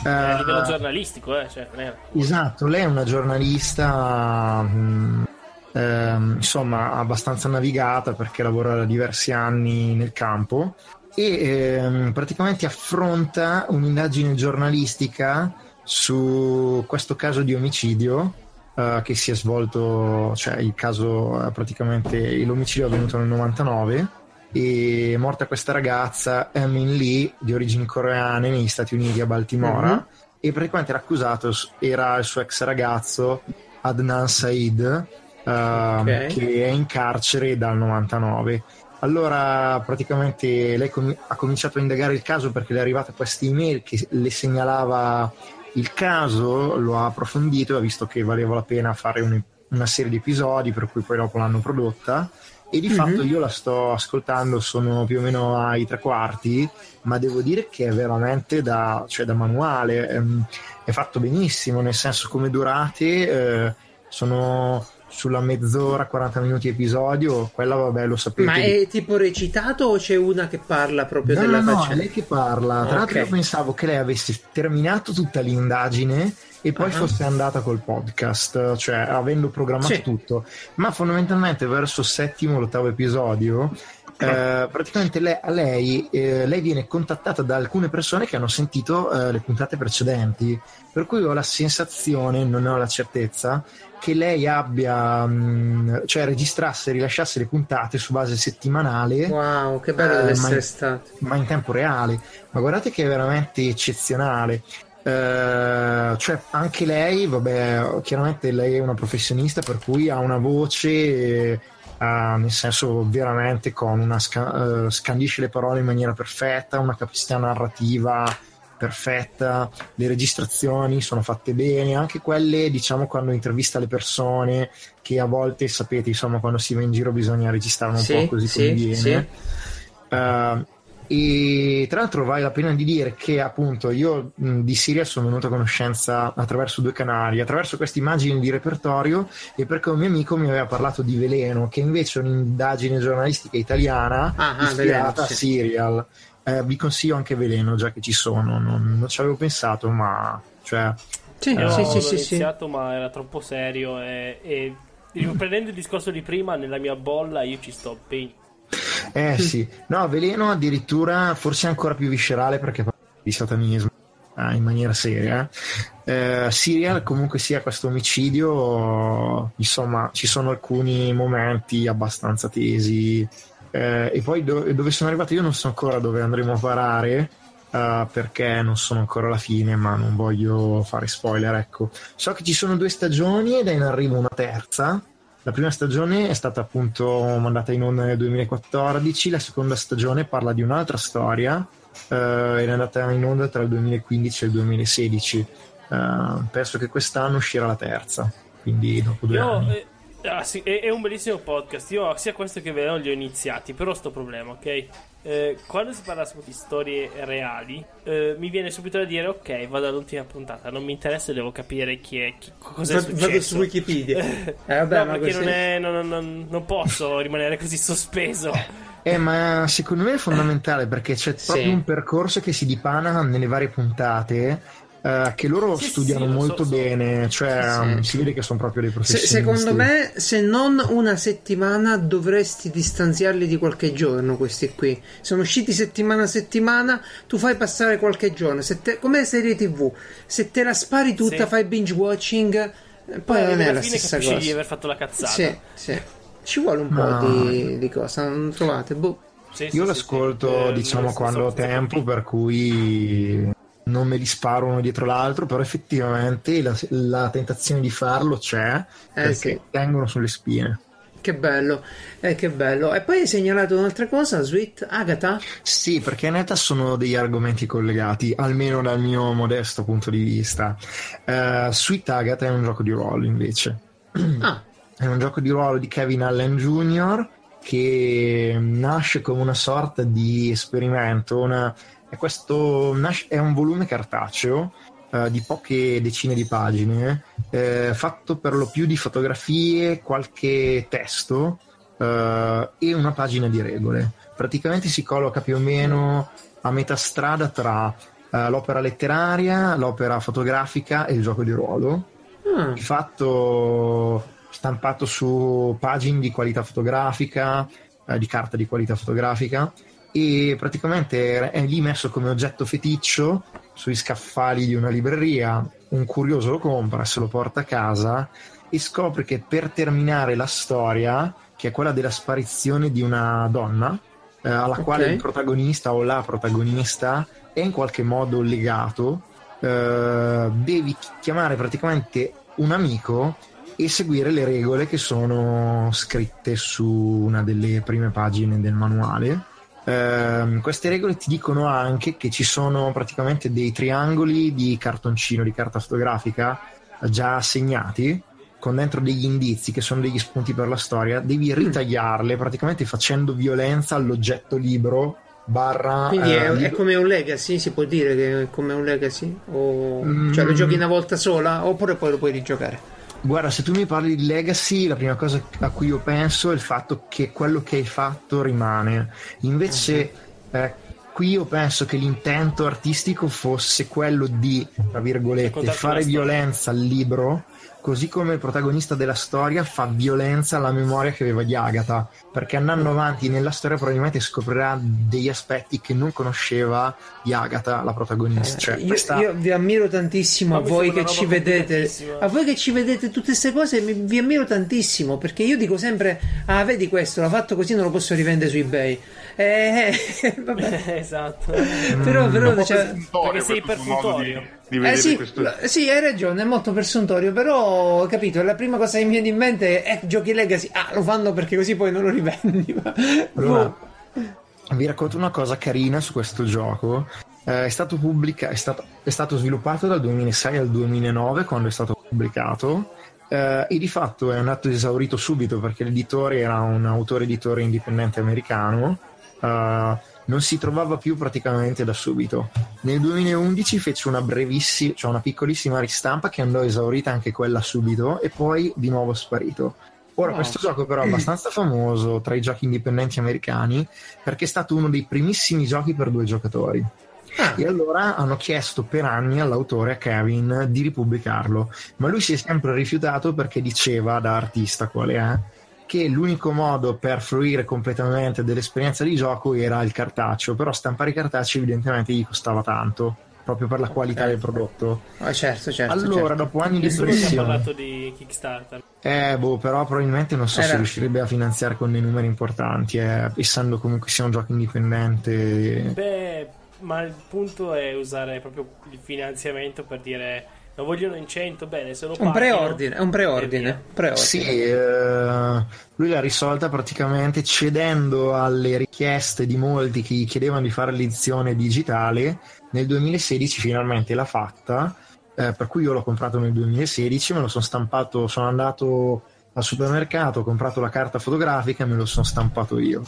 eh, a livello giornalistico, eh. Cioè, non è- Esatto, lei è una giornalista mh, ehm, insomma abbastanza navigata perché lavora da diversi anni nel campo e ehm, praticamente affronta un'indagine giornalistica su questo caso di omicidio eh, che si è svolto, cioè il caso eh, praticamente l'omicidio è avvenuto nel 99 e è morta questa ragazza Emin Lee di origini coreane negli Stati Uniti a Baltimora Mhm. e praticamente l'accusato era il suo ex ragazzo Adnan Said ehm, che è in carcere dal 99 allora praticamente lei com- ha cominciato a indagare il caso perché le è arrivata questa email che le segnalava il caso lo ha approfondito e ha visto che valeva la pena fare un- una serie di episodi per cui poi dopo l'hanno prodotta. E di Mhm. fatto io la sto ascoltando, sono più o meno ai tre quarti, ma devo dire che è veramente da, cioè da manuale, ehm, è fatto benissimo, nel senso come durate eh, sono sulla mezz'ora, 40 minuti episodio, quella vabbè lo sapete. Ma è tipo recitato o c'è una che parla proprio No, della no, no, faccenda? lei che parla. Tra l'altro Ok. io pensavo che lei avesse terminato tutta l'indagine e poi Ah. fosse andata col podcast, cioè avendo programmato Sì. tutto. Ma fondamentalmente verso il settimo l'ottavo episodio, eh, praticamente lei, a lei, eh, lei viene contattata da alcune persone che hanno sentito eh, le puntate precedenti. Per cui ho la sensazione, non ho la certezza, che lei abbia, mh, cioè registrasse e rilasciasse le puntate su base settimanale Wow, che bello Eh, deve ma- essere stato. ma in tempo reale. Ma guardate che è veramente eccezionale. Eh, cioè, anche lei, vabbè, chiaramente lei è una professionista, per cui ha una voce, eh, nel senso veramente con una sca- eh, scandisce le parole in maniera perfetta, una capacità narrativa perfetta, le registrazioni sono fatte bene, anche quelle, diciamo, quando intervista le persone, che a volte sapete, insomma, quando si va in giro bisogna registrare un Sì, po' così sì, come viene. sì. Eh, e tra l'altro vale la pena di dire che appunto io mh, di Siria sono venuto a conoscenza attraverso due canali, attraverso queste immagini di repertorio e perché un mio amico mi aveva parlato di Veleno, che invece è un'indagine giornalistica italiana Ah, ah, ispirata Veleno, a sì. Serial. Eh, vi consiglio anche Veleno, già che ci sono, non, non ci avevo pensato, ma cioè, Sì, Io sì, sì, sì, sì. iniziato, ma era troppo serio. E, e riprendendo il discorso di prima, nella mia bolla io ci sto ben. Eh sì, no, Veleno addirittura forse ancora più viscerale perché parla di satanismo eh, in maniera seria. Eh, Serial comunque sia questo omicidio, insomma, ci sono alcuni momenti abbastanza tesi. Eh, e poi do- dove sono arrivato io non so ancora dove andremo a parare. eh, perché non sono ancora alla fine, ma non voglio fare spoiler. Ecco, so che ci sono due stagioni ed è in arrivo una terza. La prima stagione è stata appunto mandata in onda nel 2014, la seconda stagione parla di un'altra storia eh, è andata in onda tra il 2015 e il 2016. Eh, penso che quest'anno uscirà la terza, quindi dopo due Io, anni. eh, ah, sì, è, è un bellissimo podcast. Io sia questo che Veleno li ho iniziati, però sto problema, ok? Eh, quando si parla di storie reali, eh, mi viene subito da dire: Ok, vado all'ultima puntata. Non mi interessa, devo capire chi è, chi, cosa è Vado, vado su Wikipedia. Eh, vabbè, no, ma perché così- non, è, non, non- non posso rimanere così sospeso. Eh, ma secondo me è fondamentale perché c'è proprio Sì. un percorso che si dipana nelle varie puntate. Eh, che loro Sì, studiano sì, lo so, molto so. bene, cioè Sì, sì. si vede che sono proprio dei Se- professionisti. secondo me, se non una settimana, dovresti distanziarli di qualche giorno. Questi qui sono usciti settimana a settimana. Tu fai passare qualche giorno. Se te, come serie TV, se te la spari tutta, Sì. fai binge watching. eh, Poi non alla è la fine stessa capisci cosa. di aver fatto la cazzata. Sì, sì. Ci vuole un po' Ma- di, di cosa, non trovate? Boh. Sì, sì, Io sì, l'ascolto, sì. Eh, diciamo, non so- quando ho tempo, per cui non me li sparo uno dietro l'altro, però effettivamente la, la tentazione di farlo c'è, perché sì. tengono sulle spine. Che bello, eh, che bello. E poi hai segnalato un'altra cosa, Sweet Agatha? Sì, perché in realtà sono degli argomenti collegati, almeno dal mio modesto punto di vista. Eh, Sweet Agatha è un gioco di ruolo, invece. Ah, È un gioco di ruolo di Kevin Allen Jr. che nasce come una sorta di esperimento. Una, è, questo, è un volume cartaceo eh, di poche decine di pagine, eh, fatto per lo più di fotografie, qualche testo eh, e una pagina di regole. Praticamente si colloca più o meno a metà strada tra eh, l'opera letteraria, l'opera fotografica e il gioco di ruolo ah, di fatto stampato su pagine di qualità fotografica, eh, di carta di qualità fotografica e praticamente è lì messo come oggetto feticcio sui scaffali di una libreria. Un curioso lo compra, se lo porta a casa e scopre che per terminare la storia, che è quella della sparizione di una donna, eh, alla Ok. quale il protagonista o la protagonista è in qualche modo legato, eh, devi chiamare praticamente un amico e seguire le regole che sono scritte su una delle prime pagine del manuale. Ehm, queste regole ti dicono anche che ci sono praticamente dei triangoli di cartoncino, di carta fotografica già segnati con dentro degli indizi che sono degli spunti per la storia, devi ritagliarle praticamente facendo violenza all'oggetto libro barra quindi è, è libro- come un legacy, si può dire che è come un legacy? O, Mm. Cioè lo giochi una volta sola oppure poi lo puoi rigiocare? Guarda, se tu mi parli di legacy, la prima cosa a cui io penso è il fatto che quello che hai fatto rimane. Invece, eh, qui io penso che l'intento artistico fosse quello di, tra virgolette, fare violenza al libro, così come il protagonista della storia fa violenza alla memoria che aveva di Agatha. Perché andando avanti nella storia, probabilmente scoprirà degli aspetti che non conosceva di Agatha, la protagonista. Cioè, io, questa- io vi ammiro tantissimo a voi che ci vedete a voi che ci vedete tutte queste cose mi- vi ammiro tantissimo perché io dico sempre ah vedi questo l'ha fatto così non lo posso rivendere su ebay eh, vabbè. esatto. però, però Un po' cioè, perché sei modo di, di eh sì, questo sì, hai ragione, è molto persuntorio, però capito, la prima cosa che mi viene in mente è giochi legacy. Ah, lo fanno perché così poi non lo rivendi. ma- Allora, boh. vi racconto una cosa carina su questo gioco. Eh, è, stato pubblica- è, stato, è stato sviluppato dal 2006 al 2009 quando è stato pubblicato eh, e di fatto è andato esaurito subito perché l'editore era un autore editore indipendente americano. Eh, non si trovava più praticamente da subito. Nel 2011 fece una brevissima, cioè una piccolissima ristampa che andò esaurita anche quella subito e poi di nuovo sparito. Ora, Wow. questo gioco però è abbastanza famoso tra i giochi indipendenti americani perché è stato uno dei primissimi giochi per due giocatori. Ah. E allora hanno chiesto per anni all'autore, a Kevin, di ripubblicarlo, ma lui si è sempre rifiutato perché diceva, da artista quale è, che l'unico modo per fruire completamente dell'esperienza di gioco era il cartaceo, però stampare i cartacei evidentemente gli costava tanto, proprio per la qualità del prodotto. Ah, certo, certo. allora, certo. dopo anni di Nessuno ci ha pressione... parlato di Kickstarter. Eh, boh, però probabilmente non so Era- se riuscirebbe a finanziare con dei numeri importanti, eh, essendo comunque sia un gioco indipendente. Beh, ma il punto è usare proprio il finanziamento per dire lo vogliono in 100, bene, se lo Un pagano, preordine, è un preordine. via. preordine. Sì, eh, lui l'ha risolta praticamente cedendo alle richieste di molti che gli chiedevano di fare l'edizione digitale. Nel 2016 finalmente l'ha fatta, eh, per cui io l'ho comprato nel 2016, me lo sono stampato, sono andato al supermercato, ho comprato la carta fotografica e me lo sono stampato io.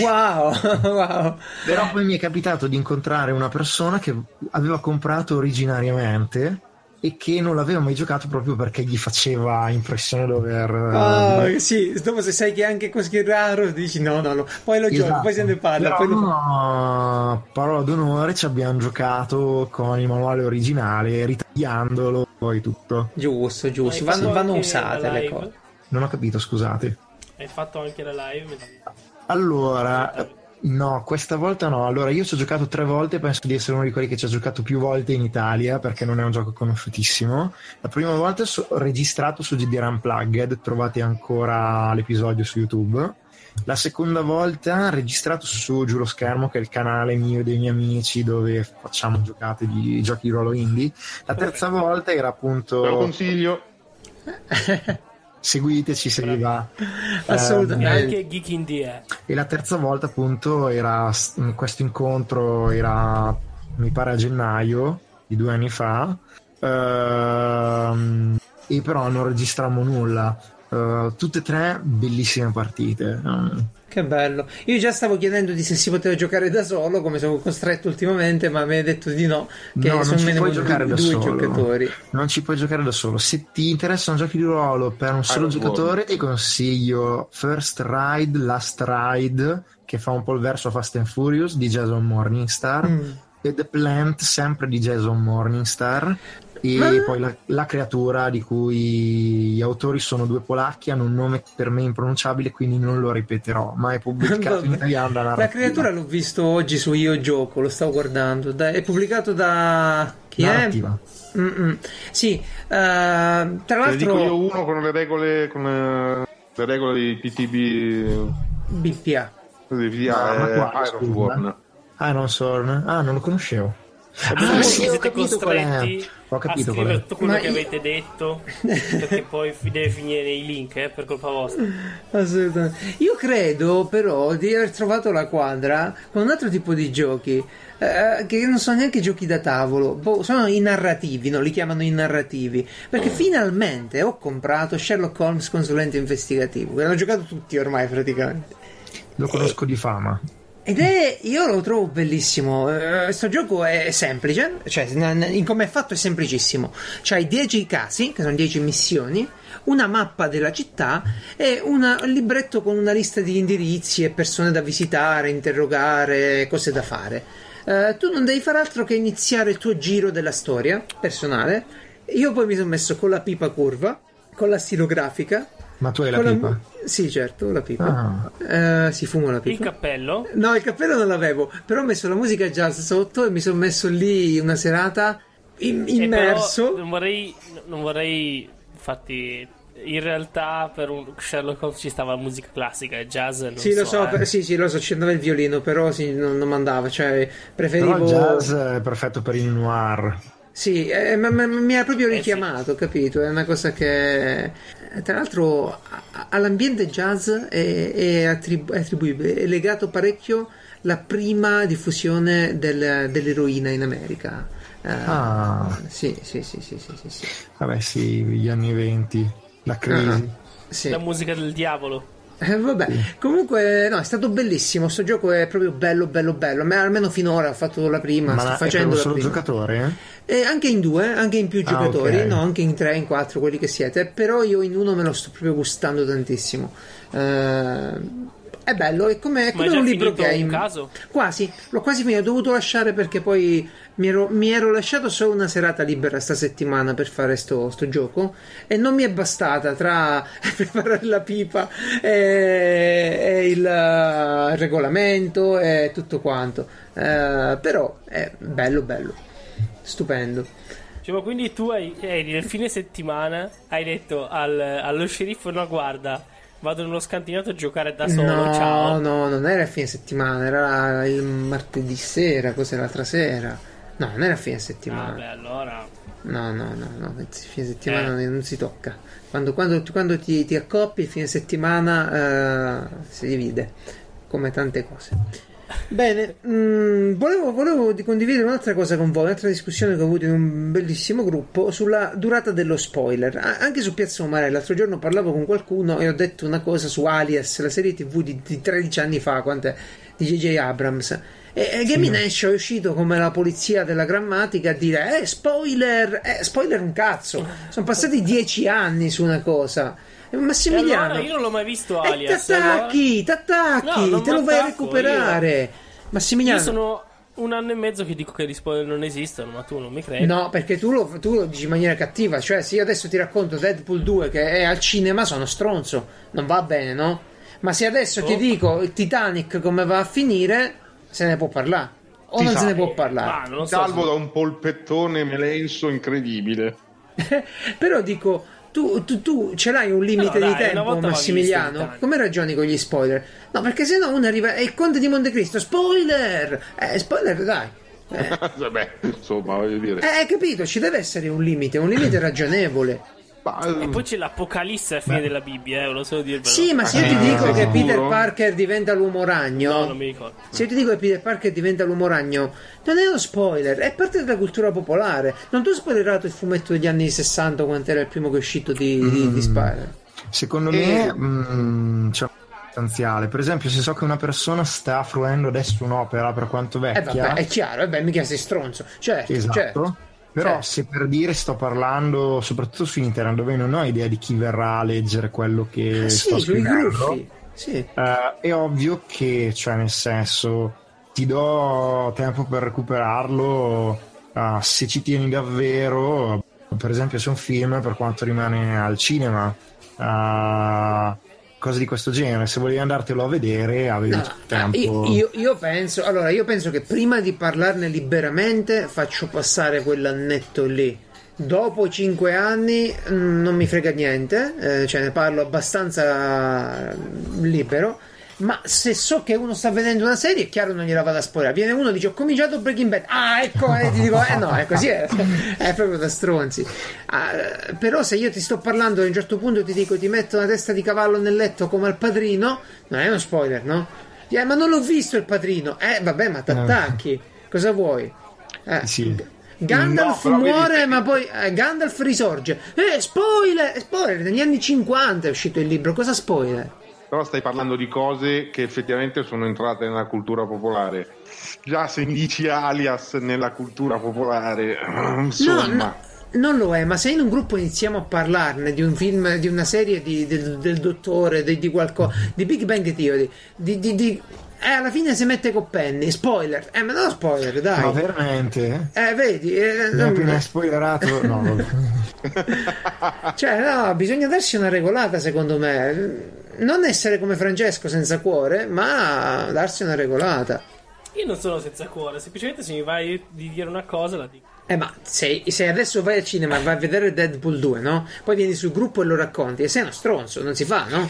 Wow, wow. Però poi mi è capitato di incontrare una persona che aveva comprato originariamente e che non l'aveva mai giocato proprio perché gli faceva impressione dover... Ah, sì, dopo se sai che è anche così raro, dici no, no, no. Poi lo gioco, Esatto. poi se ne parla. Però poi lo no, parola d'onore, ci abbiamo giocato con il manuale originale, ritagliandolo, poi tutto. Giusto, giusto. Hai Vanno, vanno usate le cose. Non ho capito, scusate. Hai fatto anche la live? Allora, no, questa volta no. Allora, io ci ho giocato tre volte, penso di essere uno di quelli che ci ha giocato più volte in Italia, perché non è un gioco conosciutissimo. La prima volta so- registrato su GDR Unplugged, trovate ancora l'episodio su YouTube. La seconda volta registrato su Giù lo Schermo, che è il canale mio e dei miei amici dove facciamo giocate di giochi di ruolo indie. La terza volta era Te lo appunto consiglio. seguiteci se vi va. Assolutamente. Eh, Anche Geek Indie e la terza volta appunto era questo incontro era mi pare a gennaio di due anni fa ehm, e però non registrammo nulla Eh, tutte e tre bellissime partite Mm. Che bello. Io già stavo chiedendo di se si poteva giocare da solo, come sono costretto ultimamente, ma mi hai detto di no. Che No, non sono ci puoi giocare due, da due solo. giocatori. non ci puoi giocare da solo se ti interessano giochi di ruolo per un solo lo giocatore ti consiglio First Ride Last Ride che fa un po' il verso Fast and Furious di Jason Morningstar Mm. e The Plant sempre di Jason Morningstar e Ma- poi la, la creatura di cui gli autori sono due polacchi hanno un nome per me impronunciabile quindi non lo ripeterò ma è pubblicato in italiano La narrativa creatura l'ho visto oggi su Io Gioco, lo stavo guardando. Da- è pubblicato da. Chi narrativa è? Mm-mm. Sì, eh, tra Te ne dico io l'altro. uno con le regole, con eh, le regole di PTB, BPA. di No, Iron Worm. Iron Sword ah non lo conoscevo Ah, voi sì, ho siete capito qual è. costretti Ho capito a è. scrivere tutto quello Ma che io- avete detto perché poi deve finire nei link eh, per colpa vostra. Assolutamente. Io credo però di aver trovato la quadra con un altro tipo di giochi. eh, che non sono neanche giochi da tavolo, boh, sono i narrativi, no? li chiamano i narrativi. Perché finalmente ho comprato Sherlock Holmes consulente investigativo. L'hanno giocato tutti ormai praticamente. lo conosco di fama Ed è, io lo trovo bellissimo. Questo gioco è semplice, cioè in come è fatto è semplicissimo. C'hai 10 casi, che sono 10 missioni, una mappa della città e una- un libretto con una lista di indirizzi e persone da visitare, interrogare, cose da fare. Eh, tu non devi fare altro che iniziare il tuo giro della storia personale. Io poi mi sono messo con la pipa curva, con la stilografica. ma tu hai la pipa mu- Sì, certo, la pipa. Ah. Eh, si fuma la Il pipa. cappello No, il cappello non l'avevo, però ho messo la musica jazz sotto e mi sono messo lì una serata im- E immerso. Eh, però non vorrei non vorrei infatti in realtà per un Sherlock Holmes ci stava la musica classica e jazz non Sì, lo so, eh. per- sì, sì, lo so, c'era il violino, però sì, non, non mandava, cioè però preferivo... il jazz è perfetto per il noir Sì, eh, ma, ma- mi ha proprio Eh, sì. richiamato, capito? È una cosa che... eh, Tra l'altro all'ambiente jazz è, è attribu- è attribuibile, è legato parecchio la prima diffusione del- dell'eroina in America. Eh, Ah. Sì, sì, sì, sì, sì, sì, sì. vabbè sì gli anni 20 la crisi Sì. la musica del diavolo Eh, vabbè, comunque no, è stato bellissimo. Sto gioco è proprio bello, bello, bello. A me, almeno finora ho fatto la prima, ma sto per facendo la solo prima. giocatore E anche in due, anche in più Ah, giocatori, ok. no, anche in tre, in quattro, quelli che siete. Però io in uno me lo sto proprio gustando tantissimo. Eh, È bello, è come, è come un libro game. un caso? Quasi, l'ho quasi finito, ho dovuto lasciare perché poi mi ero, mi ero lasciato solo una serata libera sta settimana per fare sto, sto gioco e non mi è bastata tra preparare la pipa e, e il eh, regolamento e tutto quanto. Eh, però è bello, bello, stupendo. Cioè, ma quindi tu hai, eri nel fine settimana, hai detto al- allo sceriffo: No, guarda, vado nello scantinato a giocare da solo. no, ciao. no, non era fine settimana, era il martedì sera, cos'era l'altra sera. No, non era fine settimana. Vabbè, allora. No, no, no, no, fine settimana Eh. non, si tocca. Quando, quando- quando ti, ti accoppi, fine settimana eh, si divide, come tante cose. Bene, mm, volevo, volevo di condividere un'altra cosa con voi, un'altra discussione che ho avuto in un bellissimo gruppo sulla durata dello spoiler. A- anche su Piazza Umarella, l'altro giorno parlavo con qualcuno e ho detto una cosa su Alias, la serie tv di, di 13 anni fa, quant'è, di J.J. Abrams. E, e Gaming Ash è uscito come la polizia della grammatica a dire: Eh, spoiler! Eh, spoiler un cazzo! Sono passati 10 anni su una cosa. E E Massimiliano. allora io non l'ho mai visto E Alias. t'attacchi, t'attacchi, No, non te lo vai a recuperare. allora. Massimiliano. Io sono un anno e mezzo che dico che gli spoiler non esistono, ma tu non mi credi. No, perché tu lo, tu lo dici in maniera cattiva. Cioè, se io adesso ti racconto Deadpool 2 che è al cinema, sono stronzo. Non va bene, no? Ma se adesso ti Oh. dico il Titanic come va a finire, se ne può parlare. O Si non sa. se ne può parlare. Lo so. Salvo da un polpettone melenso incredibile. Però dico, tu, tu- tu ce l'hai un limite No, di dai, tempo, Massimiliano? Come ragioni con gli spoiler? No, perché se no uno arriva. È il Conte di Montecristo, spoiler! Eh, spoiler, dai. Eh, Vabbè, insomma, voglio dire. eh, hai capito, ci deve essere un limite, un limite ragionevole. E poi c'è l'Apocalisse alla fine della Bibbia, eh, lo so dirvelo. Sì, ma se io Ah, ti sì, dico che sicuro? Peter Parker diventa l'uomo ragno. No, non mi ricordo. Se io ti dico che Peter Parker diventa l'uomo ragno, non è uno spoiler, è parte della cultura popolare. Non ti ho spoilerato il fumetto degli anni 60 quando era il primo che è uscito di, di, di Spider. Secondo E- me mm, c'è un sostanziale. Per esempio, se so che una persona sta fruendo adesso un'opera per quanto Eh vecchia, vabbè, è chiaro, vabbè, mica sei stronzo. Certo, esatto. certo. Però certo. se per dire sto parlando soprattutto su internet dove non ho idea di chi verrà a leggere quello che Ah, sto sì, scrivendo. Sì. eh, è ovvio che, cioè nel senso, ti do tempo per recuperarlo eh, se ci tieni davvero. Per esempio, se un film, per quanto rimane al cinema, eh, cose di questo genere, se volevi andartelo a vedere, avevi No, tempo. io, io- io penso, allora, io penso che prima di parlarne liberamente faccio passare quell'annetto lì. Dopo cinque anni mm, non mi frega niente, eh, cioè ne parlo abbastanza mm, libero. Ma se so che uno sta vedendo una serie, è chiaro non gliela vado a spoilerare. Viene uno e dice: Ho cominciato Breaking Bad. Ah, ecco, e ti dico: Eh no, è così, è, è proprio da stronzi. Ah, eh, però, se io ti sto parlando e a un certo punto ti dico: Ti metto una testa di cavallo nel letto come al padrino, non è uno spoiler, no? Eh, ma non l'ho visto il padrino. Eh, vabbè, ma t'attacchi. Cosa vuoi? Eh, Sì. Gandalf No, però vedi- muore, ma poi eh, Gandalf risorge. Eh, spoiler! Spoiler! Negli anni 50 è uscito il libro. Cosa spoiler? Però stai parlando di cose che effettivamente sono entrate nella cultura popolare. Già se mi dici alias nella cultura popolare, insomma. No, no, non lo è, ma se in un gruppo iniziamo a parlarne di un film, di una serie di- del, del dottore, di, di qualcosa, di Big Bang Theory, di, di, eh, alla fine si mette con Penny, spoiler. Eh, ma no spoiler, dai. Ma veramente? Eh, vedi, eh, Mi hai appena spoilerato? No. Cioè, no, bisogna darsi una regolata, secondo me. Non essere come Francesco senza cuore, ma darsi una regolata. Io non sono senza cuore, semplicemente se mi vai di dire una cosa la dico. Eh, ma se, se adesso vai al cinema e vai a vedere Deadpool 2, no? Poi vieni sul gruppo e lo racconti, e sei uno stronzo, non si fa, no?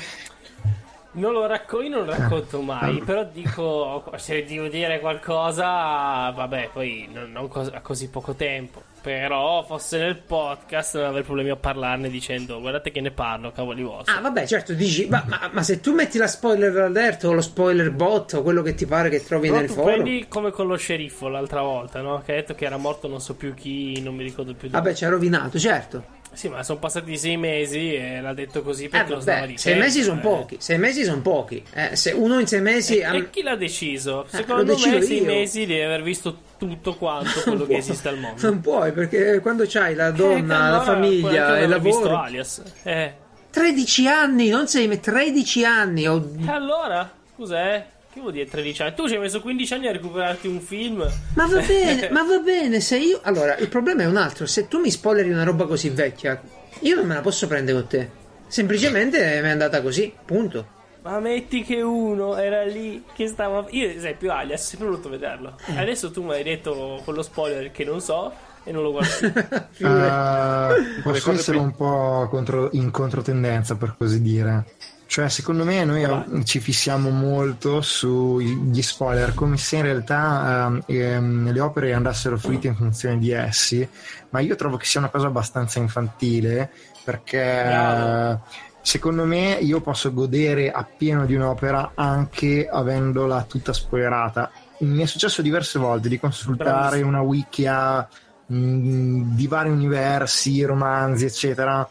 Non lo racconto, io non lo racconto mai, però dico, se devo dire qualcosa, vabbè, poi non, non cos- a così poco tempo. Però fosse nel podcast non avrei problemi a parlarne dicendo guardate che ne parlo, cavoli vostri. Ah, vabbè, certo, dici, ma, ma- ma se tu metti la spoiler alert o lo spoiler bot o quello che ti pare che trovi Però nel forum. prendi come con lo sceriffo l'altra volta, no? Che ha detto che era morto non so più chi, non mi ricordo più dove. Vabbè, ci ha rovinato, certo. Sì, ma sono passati sei mesi e l'ha detto così Eh, perché lo stava dicendo. sei mesi sono eh. pochi. Sei mesi sono pochi. Eh, se uno in sei mesi. E, ha- e chi l'ha deciso? Eh, Secondo decido me sei io. mesi devi aver visto tutto quanto quello che esiste al mondo. Non puoi, perché quando c'hai la Eh, donna, allora la famiglia e il aver visto lavoro. Alias. Eh. 13 anni, non sei 13 anni. Ho... E allora? Eh. Che vuol dire 13 anni? Tu ci hai messo 15 anni a recuperarti un film. Ma va bene, ma va bene, se io... Allora, il problema è un altro, se tu mi spoileri una roba così vecchia, io non me la posso prendere con te. Semplicemente mi è andata così, punto. Ma metti che uno era lì che stava. Io, ad esempio, Alias, ho sempre voluto vederlo. Eh. Adesso tu mi hai detto quello spoiler che non so e non lo guardo più. Eh, posso essere un po' contro- in controtendenza per così dire. Cioè, secondo me noi Vai. ci fissiamo molto sugli spoiler, come se in realtà ehm, ehm, le opere andassero fruite in funzione di essi, ma io trovo che sia una cosa abbastanza infantile perché Bravo. secondo me io posso godere appieno di un'opera anche avendola tutta spoilerata. Mi è successo diverse volte di consultare Bravissimo. una wiki a mh, di vari universi, romanzi, eccetera.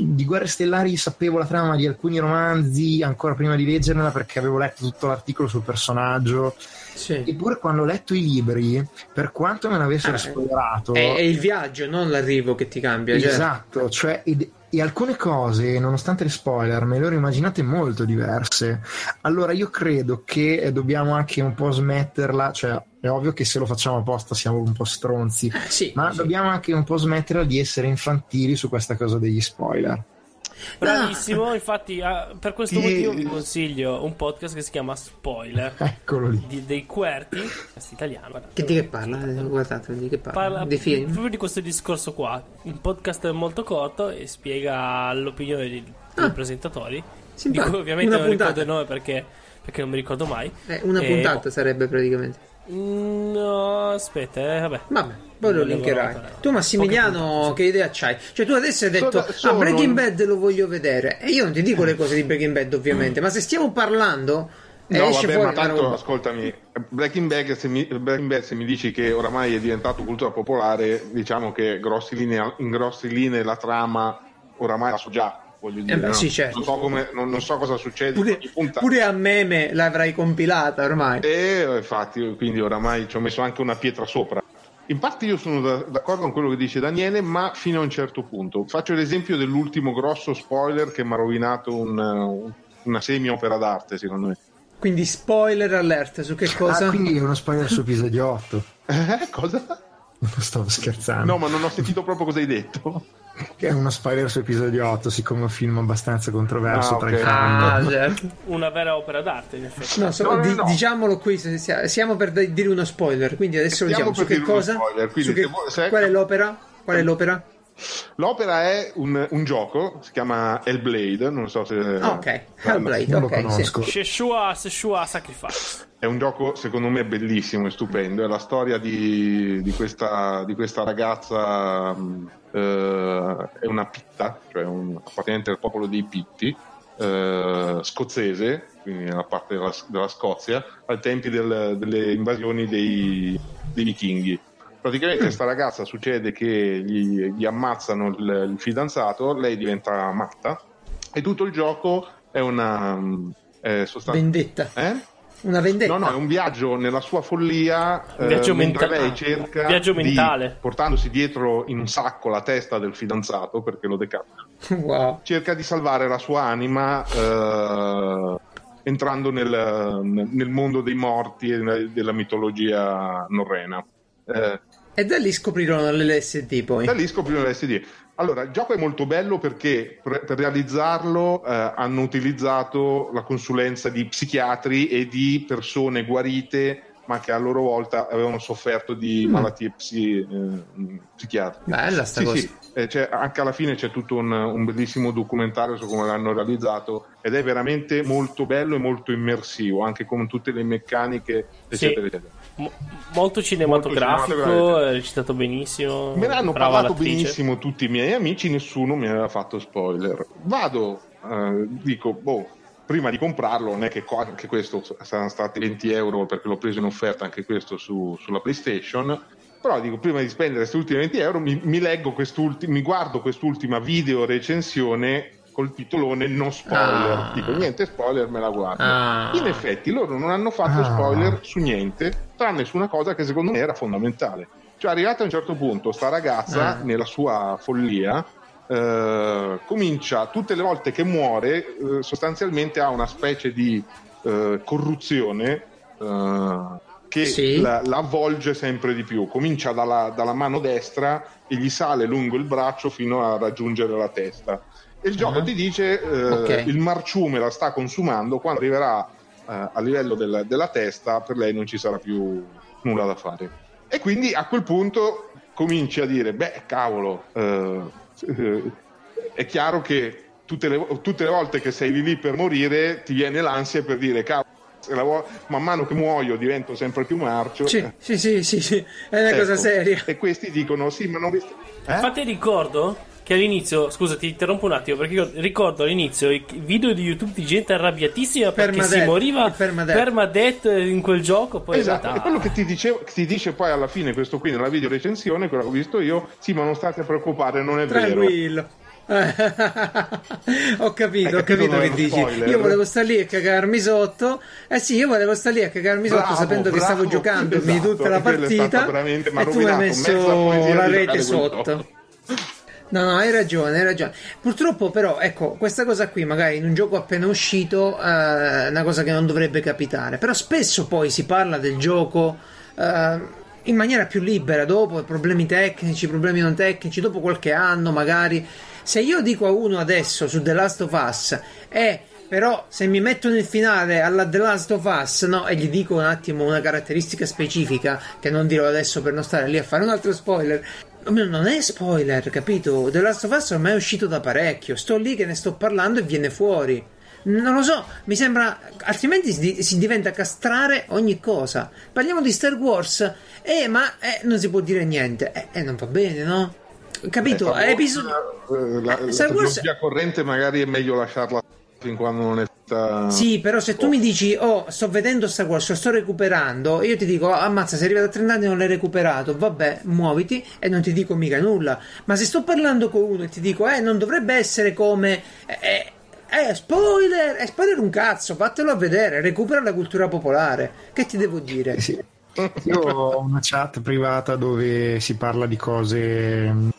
Di Guerre Stellari sapevo la trama di alcuni romanzi ancora prima di leggerla perché avevo letto tutto l'articolo sul personaggio. Sì. Eppure quando ho letto i libri, per quanto me l'avessero Ah, spoilerato, È, è il viaggio, non l'arrivo che ti cambia. Esatto, cioè, ed- e alcune cose, nonostante le spoiler, me le ero immaginate molto diverse. Allora io credo che eh, dobbiamo anche un po' smetterla, cioè è ovvio che se lo facciamo apposta siamo un po' stronzi, Eh, sì, ma sì. dobbiamo anche un po' smetterla di essere infantili su questa cosa degli spoiler. Bravissimo, infatti, ah, per questo Sì. motivo vi consiglio un podcast che si chiama Spoiler Eccolo lì. di- dei Querti, podcast italiano. guarda. Che di che parla? Eh, Guardate, di che parla? Parla Dei film? proprio di questo discorso qua. Un podcast molto corto e spiega l'opinione dei, Ah. presentatori. Di Simpatico. cui ovviamente Una non ricordo puntata. il nome perché, perché non mi ricordo mai. Eh, una E- puntata sarebbe praticamente. Mm, No, aspetta, eh, vabbè. Vabbè, poi lo linkerai. Tu Massimiliano, che idea c'hai? Cioè tu adesso hai detto, Sono- ah, sono- Breaking Bad lo voglio vedere. E io non ti dico le cose di Breaking Bad ovviamente, ma se stiamo parlando... No, esce vabbè, fuori ma tanto roba. ascoltami, Breaking Bad, se mi, Breaking Bad, se mi dici che oramai è diventato cultura popolare, diciamo che grossi linee- in grossi linee la trama oramai la so già. Voglio dire, Eh beh, no? sì, certo. non, so come- non- non so cosa succede Pure, pure a meme l'avrai compilata ormai. E infatti, quindi oramai ci ho messo anche una pietra sopra. In parte io sono da- d'accordo con quello che dice Daniele, ma fino a un certo punto. Faccio l'esempio dell'ultimo grosso spoiler che mi ha rovinato un- una semi-opera d'arte, secondo me. Quindi spoiler alert su che cosa? Ah, quindi è uno spoiler su episodio 8. Eh, cosa? Non stavo scherzando. No, ma non ho sentito proprio cosa hai detto. Che è uno spoiler su episodio 8, siccome è un film abbastanza controverso Ah, tra ok. i fan. Ah, certo. Una vera opera d'arte, in effetti. No, so- No, no, di- no. diciamolo qui, siamo per dire uno spoiler, quindi adesso lo diciamo. Su che cosa? spoiler, Su che- se Qual è l'opera? Qual è l'opera? L'opera è un, un gioco, si chiama Hellblade, non so se... Ah, ok, Hellblade, Non lo ok, sì. conosco. Sheshua, Sheshua Sacrifice. È un gioco secondo me bellissimo e stupendo, è la storia di, di questa, di questa ragazza, eh, è una pitta, cioè un, appartenente al popolo dei pitti, eh, scozzese, quindi nella parte della, della Scozia, ai tempi del- delle invasioni dei, dei vichinghi. Praticamente questa ragazza succede che gli, gli ammazzano il, il fidanzato, lei diventa matta e tutto il gioco è una... è sostanzialmente... Vendetta. Eh? Una vendetta. No, no, è un viaggio nella sua follia. Un viaggio eh, mentre mentale. lei cerca Viaggio di- mentale. portandosi dietro in un sacco la testa del fidanzato perché lo decapita. Wow. Cerca di salvare la sua anima eh, entrando nel, nel mondo dei morti e della mitologia norrena. Eh, E da lì scoprirono l'LSD poi. da lì scoprirono l'SD. Allora, il gioco è molto bello perché per, per realizzarlo eh, hanno utilizzato la consulenza di psichiatri e di persone guarite, ma che a loro volta avevano sofferto di Mm. malattie psi- eh, psichiatriche. Bella sta Sì, cosa. sì, eh, c'è- anche alla fine c'è tutto un, un bellissimo documentario su come l'hanno realizzato ed è veramente molto bello e molto immersivo, anche con tutte le meccaniche, Sì. eccetera, eccetera. Mo- molto cinematografico, è recitato benissimo. Me ne hanno brava parlato l'attrice. benissimo tutti i miei amici, nessuno mi aveva fatto spoiler. Vado, eh, dico, boh, prima di comprarlo, non è che co- anche questo saranno stati 20 euro perché l'ho preso in offerta anche questo su- sulla PlayStation. Però dico, prima di spendere questi ultimi 20 euro, mi, mi leggo quest'ultima, mi guardo quest'ultima video recensione col titolone no spoiler. Ah. Dico, niente spoiler, me la guardo. Ah. In effetti, loro non hanno fatto Ah. spoiler su niente, tranne su una cosa che secondo me era fondamentale. Cioè, arrivata a un certo punto, sta ragazza, Ah. nella sua follia, eh, comincia tutte le volte che muore, eh, sostanzialmente ha una specie di eh, corruzione eh, che Sì. la, la avvolge sempre di più. Comincia dalla, dalla mano destra e gli sale lungo il braccio fino a raggiungere la testa. E il gioco Ah. ti dice eh, Ok. il marciume la sta consumando, quando arriverà a livello del- della testa per lei non ci sarà più nulla da fare. E quindi a quel punto cominci a dire, beh cavolo, è chiaro che tutte le, tutte le volte che sei lì lì per morire ti viene l'ansia per dire, cavolo, se la vo- man mano che muoio divento sempre più marcio. Sì, sì, sì, sì, sì, è una cosa Ecco. seria. E questi dicono, sì, ma non vi... Eh? Infatti ricordo che all'inizio, scusa ti interrompo un attimo, perché io ricordo all'inizio i video di YouTube di gente arrabbiatissima perché Permadeath, si moriva il permadeath. permadeath in quel gioco, poi Esatto, realtà- è quello che ti, dicevo- che ti dice poi alla fine questo qui nella video recensione, quello che ho visto io, sì, ma non state a preoccupare, non è vero. Tranquillo. ho capito, ho Hai capito, che dici. spoiler? Io volevo stare lì a cagarmi sotto. Eh sì, io volevo stare lì a cagarmi sotto Bravo, sapendo che stavo bravo, giocandomi esatto, tutta la stato partita e tu mi hai messo la rete sotto. No, no, hai ragione, hai ragione. Purtroppo, però, ecco, questa cosa qui, magari in un gioco appena uscito, eh, è una cosa che non dovrebbe capitare. Però spesso poi si parla del gioco eh, in maniera più libera, dopo problemi tecnici, problemi non tecnici, dopo qualche anno, magari. Se io dico a uno adesso su The Last of Us, eh, però se mi metto nel finale alla The Last of Us, no, e gli dico un attimo una caratteristica specifica, che non dirò adesso per non stare lì a fare un altro spoiler. Non è spoiler, capito? The Last of Us ormai è uscito da parecchio. Sto lì che ne sto parlando e viene fuori. Non lo so, mi sembra. Altrimenti si, si diventa castrare ogni cosa. Parliamo di Star Wars, eh, ma eh, non si può dire niente. Eh, eh, non va bene, no? Capito? Eh, Episodio. eh, la, la Star Wars- corrente magari è meglio lasciarla fin quando non è stata... Sì, però se tu mi dici, oh, sto vedendo Wars, lo sto recuperando, io ti dico, "Oh, ammazza, sei arrivato a 30 anni e non l'hai recuperato, vabbè, muoviti e non ti dico mica nulla. Ma se sto parlando con uno e ti dico, eh, non dovrebbe essere come... Eh, eh, spoiler! Eh, spoiler un cazzo, vattelo a vedere, recupera la cultura popolare. Che ti devo dire? Sì. Io ho una chat privata dove si parla di cose mh,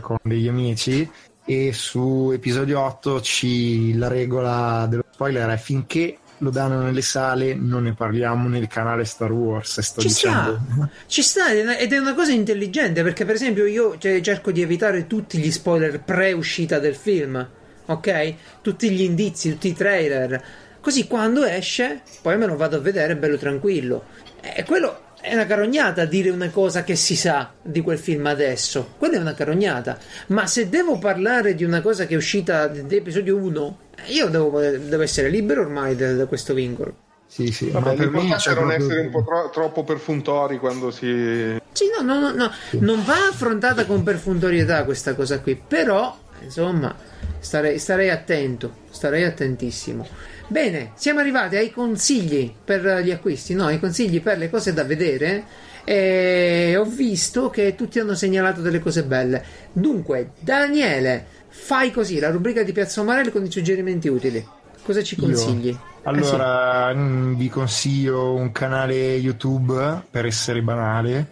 con degli amici e su episodio 8 ci, la regola dello spoiler è finché lo danno nelle sale non ne parliamo nel canale Star Wars sto Ci dicendo sta, ci sta ed è una- cosa intelligente perché per esempio io cioè, cerco di evitare tutti gli spoiler pre-uscita del film, ok? Tutti gli indizi, tutti i trailer, così quando esce poi me lo vado a vedere bello tranquillo. E quello è una carognata dire una cosa che si sa di quel film adesso, quella è una carognata, ma se devo parlare di una cosa che è uscita dell'episodio 1, io devo, devo essere libero ormai da- da questo vincolo. sì sì Vabbè, ma per me c'è non proprio- essere un po' tro- troppo perfuntori quando si... Sì, no, no, no, no, non va affrontata con perfuntorietà questa cosa qui, però, insomma, starei, starei attento, starei attentissimo. Bene, siamo arrivati ai consigli per gli acquisti, no, ai consigli per le cose da vedere. E ho visto che tutti hanno segnalato delle cose belle. Dunque, Daniele, fai così la rubrica di Piazza Marelli con i suggerimenti utili. Cosa ci Io? consigli? Eh Allora, mm, vi consiglio un canale YouTube per essere banale,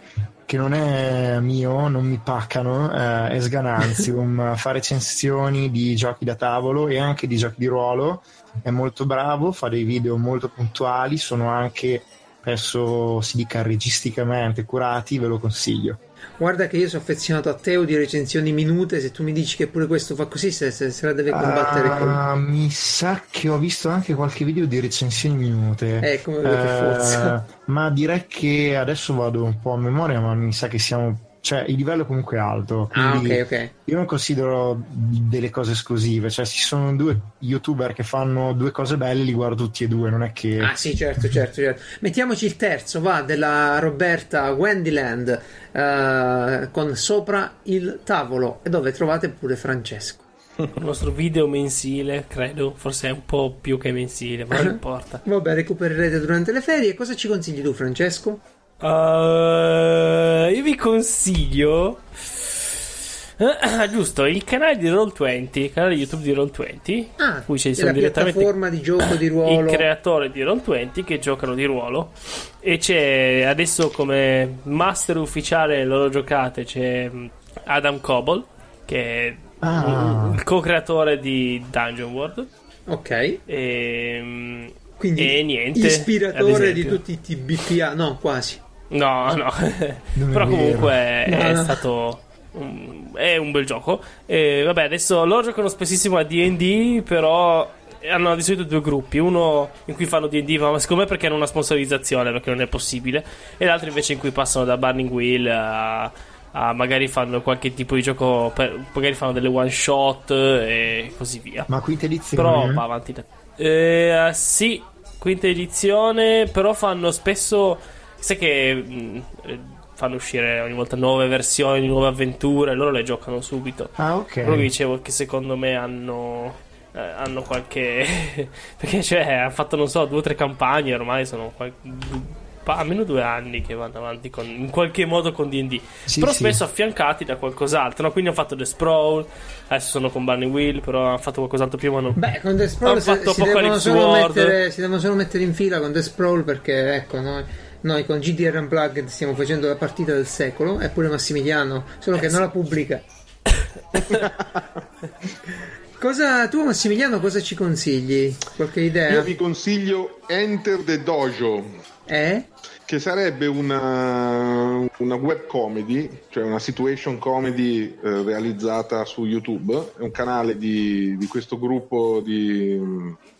che non è mio, non mi paccano, eh, è Sgananzium, fa recensioni di giochi da tavolo e anche di giochi di ruolo. È molto bravo, fa dei video molto puntuali, sono anche, penso si dica registicamente curati, ve lo consiglio. Guarda che io sono affezionato a Teo di recensioni minute. Se tu mi dici che pure questo fa così, se, se- se la deve combattere con. Ah, mi sa che ho visto anche qualche video di recensioni minute. Eh, come vedo che forza. ma direi che adesso vado un po' a memoria, ma mi sa che siamo. Cioè, il livello comunque è alto. Ah, ok, ok. Io non considero delle cose esclusive. Cioè, ci sono due youtuber che fanno due cose belle, li guardo tutti e due. Non è che. Ah, sì, certo, certo, certo. Mettiamoci il terzo, va, della Roberta Wendyland eh, con sopra il tavolo e dove trovate pure Francesco. Il nostro video mensile, credo, forse è un po' più che mensile, ma non importa. Vabbè, recupererete durante le ferie. Cosa ci consigli tu, Francesco? Uh, io vi consiglio. Ah, giusto, il canale di Roll20, il canale YouTube di Roll20, Ah, cui ci sono direttamente piattaforma di gioco di il ruolo. creatore di Roll20 che giocano di ruolo. E c'è adesso come master ufficiale loro giocate c'è mm, Adam Coble, che è Ah. il co-creatore di Dungeon World. Ok. E, mm, Quindi E niente, ispiratore di tutti i TBPA, no, quasi. No, no. Però comunque è, No, è stato. un- è un bel gioco. E vabbè, adesso loro giocano spessissimo a DD, però hanno di solito due gruppi. Uno in cui fanno DD, ma secondo me perché hanno una sponsorizzazione, perché non è possibile. E l'altro invece in cui passano da Burning Wheel a. a magari fanno qualche tipo di gioco. per- magari fanno delle one shot e così via. Ma quinta edizione? Però va avanti. Eh, sì, quinta edizione, però fanno spesso. Sai che mh, eh, fanno uscire ogni volta nuove versioni, nuove avventure, loro le giocano subito. Ah, ok. Quello che dicevo che secondo me hanno. eh, hanno qualche. perché cioè, hanno fatto, non so, due o tre campagne ormai sono. qual- pa- almeno due anni che vanno avanti con, in qualche modo con DD. Sì, però sì. spesso affiancati da qualcos'altro. No? Quindi hanno fatto The Sprawl. Adesso sono con Burning Wheel. Però hanno fatto qualcos'altro prima. No? Beh, con The Sprawl Hanno si, fatto si devono solo World. mettere, si devono solo mettere in fila con The Sprawl perché, ecco, noi, noi con GDR Unplugged stiamo facendo la partita del secolo, eppure Massimiliano, solo che Eh, non la pubblica. cosa, tu Massimiliano cosa ci consigli? Qualche idea? Io vi consiglio Enter the Dojo, Eh? che sarebbe una, una web comedy, cioè una situation comedy eh, realizzata su YouTube. È un canale di, di questo gruppo di,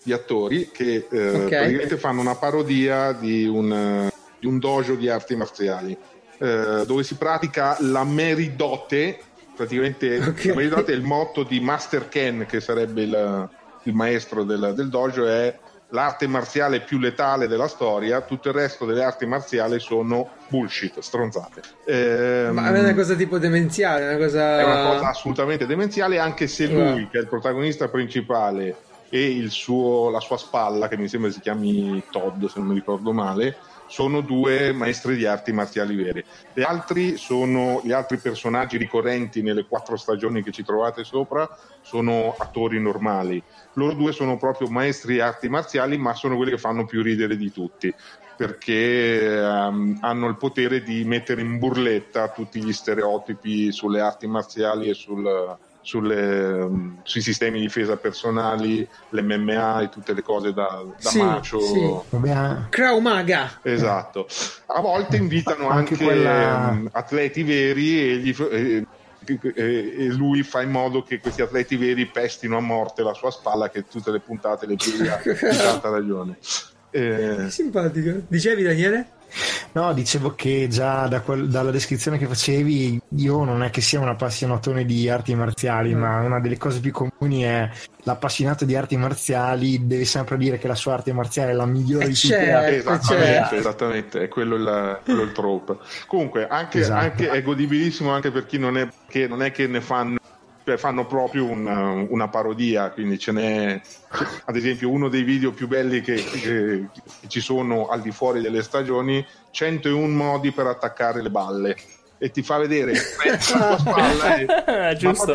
di attori che eh, Ok. praticamente fanno una parodia di un, di un dojo di arti marziali, eh, dove si pratica la meridote. Praticamente Ok. la meridote è il motto di Master Ken, che sarebbe il, il maestro del, del dojo, è l'arte marziale più letale della storia, tutto il resto delle arti marziali sono bullshit, stronzate. Ehm, Ma è una cosa tipo demenziale, una cosa... è una cosa assolutamente demenziale, anche se lui, che è il protagonista principale, e il suo- la sua spalla, che mi sembra si chiami Todd, se non mi ricordo male, sono due maestri di arti marziali vere. Gli altri, sono, gli altri personaggi ricorrenti nelle quattro stagioni che ci trovate sopra sono attori normali. Loro due sono proprio maestri di arti marziali, ma sono quelli che fanno più ridere di tutti perché ehm, hanno il potere di mettere in burletta tutti gli stereotipi sulle arti marziali e sul- sulle, ehm, sui sistemi di difesa personali, l'MMA e tutte le cose da, da Sì, macio. sì. Maga! Esatto. A volte invitano Anche anche, quella- ehm, atleti veri e, gli e- e- e lui fa in modo che questi atleti veri pestino a morte la sua spalla che tutte le puntate le piglia di tanta ragione. Eh, Simpatico. Dicevi Daniele? No, dicevo che già da quel- dalla descrizione che facevi, io non è che sia un appassionatone di arti marziali, ma una delle cose più comuni è l'appassionato di arti marziali deve sempre dire che la sua arte marziale è la migliore Eh, di tutte le certo. altre. Esattamente, c'è. esattamente, è quello il, quello il trope. Comunque, anche, Esatto. anche- è godibilissimo anche per chi non è che, non è che ne fanno, fanno proprio una, una parodia, quindi ce n'è, ad esempio, uno dei video più belli che, che- che ci sono al di fuori delle stagioni, 101 modi per attaccare le balle. E ti fa vedere la tua spalla e, ma Giusto.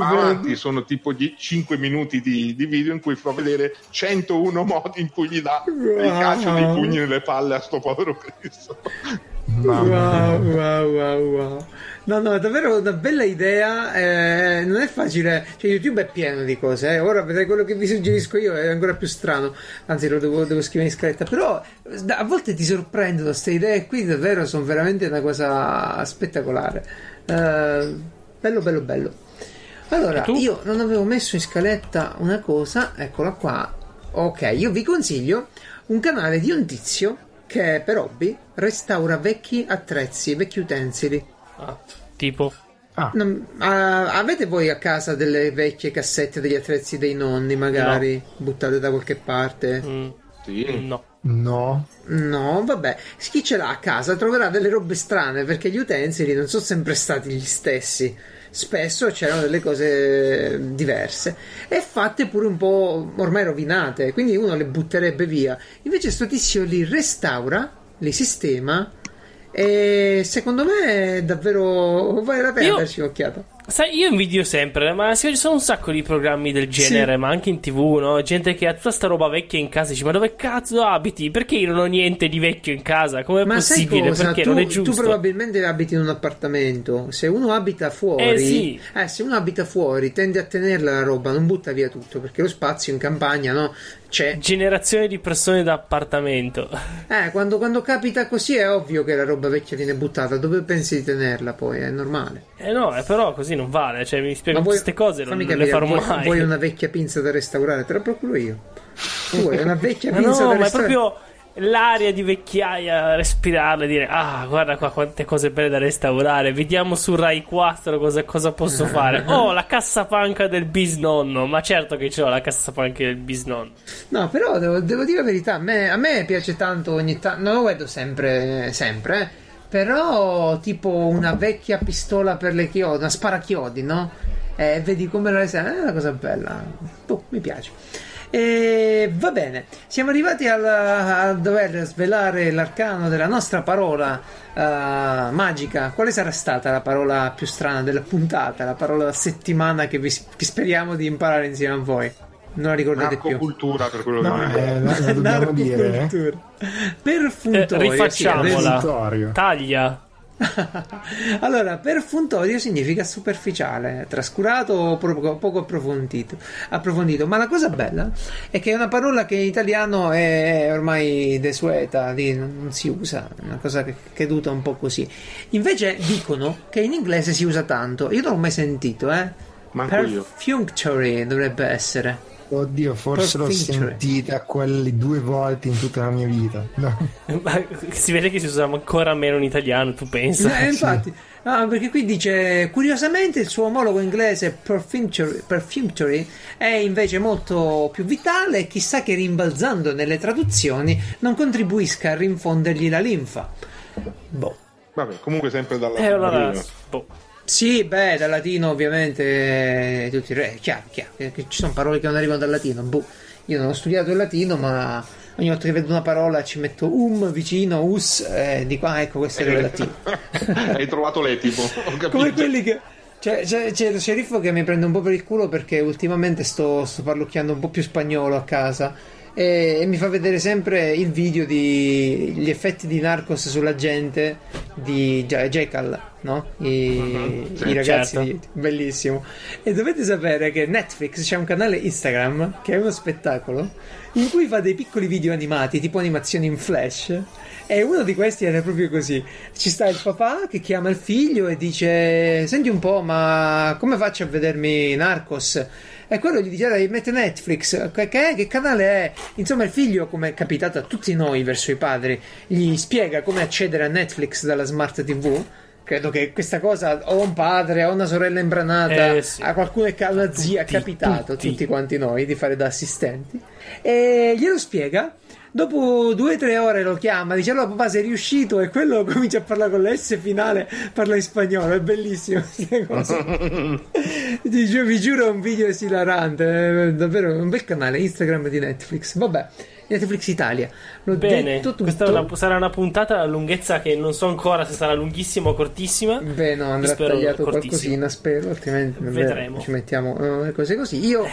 avanti sono tipo 5 minuti di, di video in cui fa vedere 101 modi in cui gli dà il calcio dei pugni nelle palle a sto povero Cristo. Wow, wow, wow, wow. No, no, è davvero una bella idea. eh, non è facile. Cioè, YouTube è pieno di cose. eh. Ora vedrai quello che vi suggerisco io è ancora più strano. Anzi, lo devo, devo scrivere in scaletta. Però a volte ti sorprendono queste idee qui. Davvero sono veramente una cosa spettacolare. Eh, bello, bello, bello. Allora, io non avevo messo in scaletta una cosa. Eccola qua. Ok, io vi consiglio un canale di un tizio che per hobby restaura vecchi attrezzi, vecchi utensili. Ah, tipo. Ah, Non- ah, avete voi a casa delle vecchie cassette degli attrezzi dei nonni, magari buttate da qualche parte? mm, Sì. no. no. No, vabbè, chi ce l'ha a casa troverà delle robe strane perché gli utensili non sono sempre stati gli stessi. Spesso c'erano delle cose diverse e fatte pure un po' ormai rovinate, quindi uno le butterebbe via. Invece sto tizio li restaura, li sistema e secondo me è davvero vale la pena Io- darci un'occhiata. Sai, io invidio sempre, ma ci sono un sacco di programmi del genere, Sì. ma anche in tv, no? Gente che ha tutta sta roba vecchia in casa e dice, ma dove cazzo abiti? Perché io non ho niente di vecchio in casa? Com'è Ma sai possibile? Perché Tu, non è tu giusto. probabilmente abiti in un appartamento. Se uno abita fuori, Eh, sì. eh, se uno abita fuori, tende a tenerla la roba, non butta via tutto perché lo spazio in campagna no? C'è. Generazione di persone d'appartamento. Eh, quando, quando capita così è ovvio che la roba vecchia viene buttata. Dove pensi di tenerla poi? È normale. Eh no, eh, però così non vale. Cioè, mi spiego queste cose, non, non le farò vuoi, mai. vuoi una vecchia pinza da restaurare? Te la procuro io. Tu vuoi una vecchia pinza no, da ma è restaurare? proprio l'aria di vecchiaia, respirarla e dire ah guarda qua quante cose belle da restaurare, vediamo su Rai 4 cosa, cosa posso fare. Oh, la cassapanca del bisnonno, ma certo che ce l'ho la cassapanca del bisnonno. No, però devo, devo dire la verità, a me, a me piace tanto ogni tanto, non lo vedo sempre, sempre, eh, però tipo una vecchia pistola per le chiodi, una sparachiodi, no? E vedi come la resa, è una cosa bella, Boh, mi piace. E va bene, siamo arrivati al- a dover svelare l'arcano della nostra parola eh, magica. Quale sarà stata la parola più strana della puntata, la parola della settimana che, vi, che speriamo di imparare insieme a voi? Non la ricordate più. Narcocultura per quello No, che eh, la, la dobbiamo dire. eh. Narcocultura. Perfuntorio. Eh, rifacciamola. sì. Taglia. allora, perfuntorio significa superficiale, trascurato o poco, poco approfondito, approfondito. Ma la cosa bella è che è una parola che in italiano è ormai desueta, non si usa, è una cosa che è caduta un po' così. Invece dicono che in inglese si usa tanto. Io non l'ho mai sentito, eh. Manco. Perfunctory dovrebbe essere. Oddio, forse l'ho Perfunctory. sentita quelle due volte in tutta la mia vita. No. Ma si vede che si usa ancora meno in italiano, tu pensa? Eh, infatti, no, perché qui dice curiosamente il suo omologo inglese perfunctory, perfunctory è invece molto più vitale e chissà che rimbalzando nelle traduzioni non contribuisca a rinfondergli la linfa. Boh. Vabbè, comunque sempre dalla Eh, allora, boh. Sì, beh, dal latino ovviamente eh, tutti è chiaro, chiaro, ci sono parole che non arrivano dal latino. Boh. Io non ho studiato il latino, ma ogni volta che vedo una parola ci metto um vicino, us, e dico, ah, ecco, questo era il latino. Hai trovato l'etipo, ho capito. Come quelli che. C'è, c'è, c'è lo sceriffo che mi prende un po' per il culo perché ultimamente sto, sto parlucchiando un po' più spagnolo a casa e, mi fa vedere sempre il video di gli effetti di Narcos sulla gente di Jekyll, no? I, Sì, i ragazzi certo. di bellissimo. E dovete sapere che Netflix c'è un canale Instagram che è uno spettacolo in cui fa dei piccoli video animati, tipo animazioni in flash. E uno di questi era proprio così. Ci sta il papà che chiama il figlio e dice: Senti un po', ma come faccio a vedermi Narcos? E quello gli dice: Dai, mette Netflix. Che, che, è? che canale è? Insomma, il figlio, come è capitato a tutti noi verso i padri, gli spiega come accedere a Netflix dalla smart TV. Credo che questa cosa o un padre o una sorella imbranata, Eh, sì. a qualcuno che ha una zia, è capitato, tutti. tutti quanti noi, di fare da assistenti. E glielo spiega. Dopo due o tre ore lo chiama, dice allora papà sei riuscito e quello comincia a parlare con la S finale, parla in spagnolo, è bellissimo queste cose. vi, giuro, vi giuro è un video esilarante, è davvero un bel canale Instagram di Netflix. Vabbè, Netflix Italia. L'ho Bene, questa una- sarà una puntata a lunghezza che non so ancora se sarà lunghissima o cortissima. Beh, no, andrà Spero tagliato cortissimo. qualcosina, spero, altrimenti Vedremo. ci mettiamo eh, cose così. Io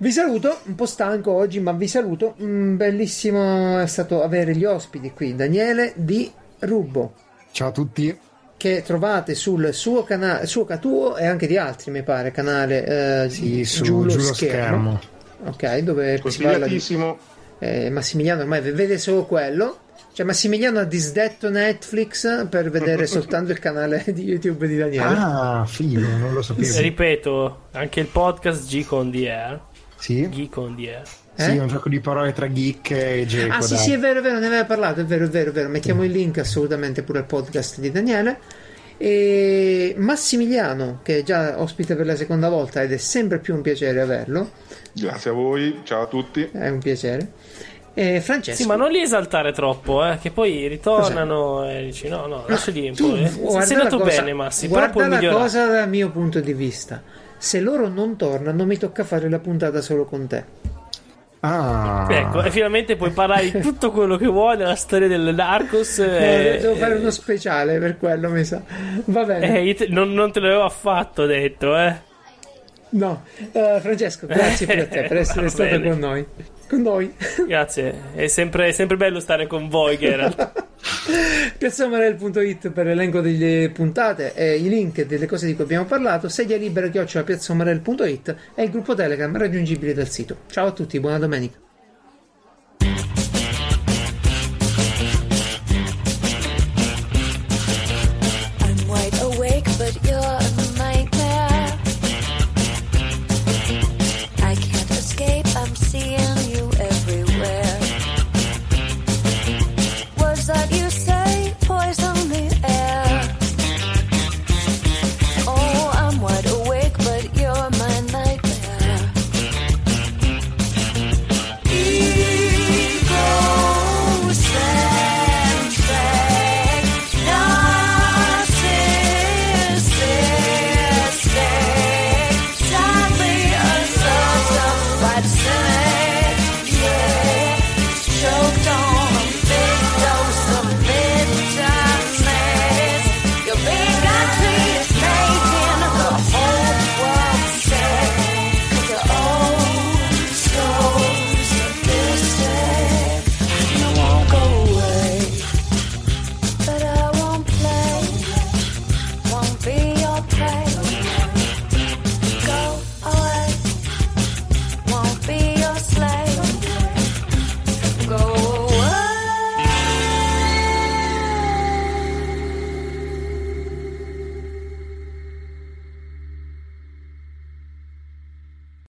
vi saluto, un po' stanco oggi, ma vi saluto. Mm, bellissimo è stato avere gli ospiti qui, Daniele di Rubbo, Ciao a tutti. che trovate sul suo canale, suo tuo e anche di altri, mi pare, canale eh, Sì, su giù lo giù lo schermo. schermo. Ok, dove si parla di eh, Massimiliano ormai vede solo quello. Cioè, Massimiliano ha disdetto Netflix per vedere soltanto il canale di YouTube di Daniele. Ah, figo, non lo sapevo. Ripeto, anche il podcast Geek on the Air. Sì? Geek on the Air. Sì, Eh? un gioco di parole tra geek e Geco. Ah sì dai. sì è vero è vero ne aveva parlato è vero è vero è vero mettiamo il link assolutamente pure al podcast di Daniele e Massimiliano che è già ospite per la seconda volta ed è sempre più un piacere averlo Grazie a voi, ciao a tutti. è un piacere e Francesco Sì, ma non li esaltare troppo, eh, che poi ritornano e dici no, no, lasciali un po'. Eh. guarda Sei la andato cosa- bene, Massi, però guarda puoi la migliorare. cosa dal mio punto di vista se loro non tornano mi tocca fare la puntata solo con te Ah, Ecco, e finalmente puoi parlare di tutto quello che vuoi della storia del Narcos. eh, Eh, devo fare eh, uno speciale per quello, mi sa. Va bene. eh, te- non, non te l'avevo affatto detto, eh. No, Eh, Francesco, grazie a te per essere stato bene. con noi. Con noi. Grazie, è sempre, è sempre bello stare con voi, Geralt. Piazzamarel.it per l'elenco delle puntate e i link delle cose di cui abbiamo parlato. Sedia libera chiocciola piazzamarel.it e il gruppo Telegram raggiungibile dal sito. Ciao a tutti, buona domenica.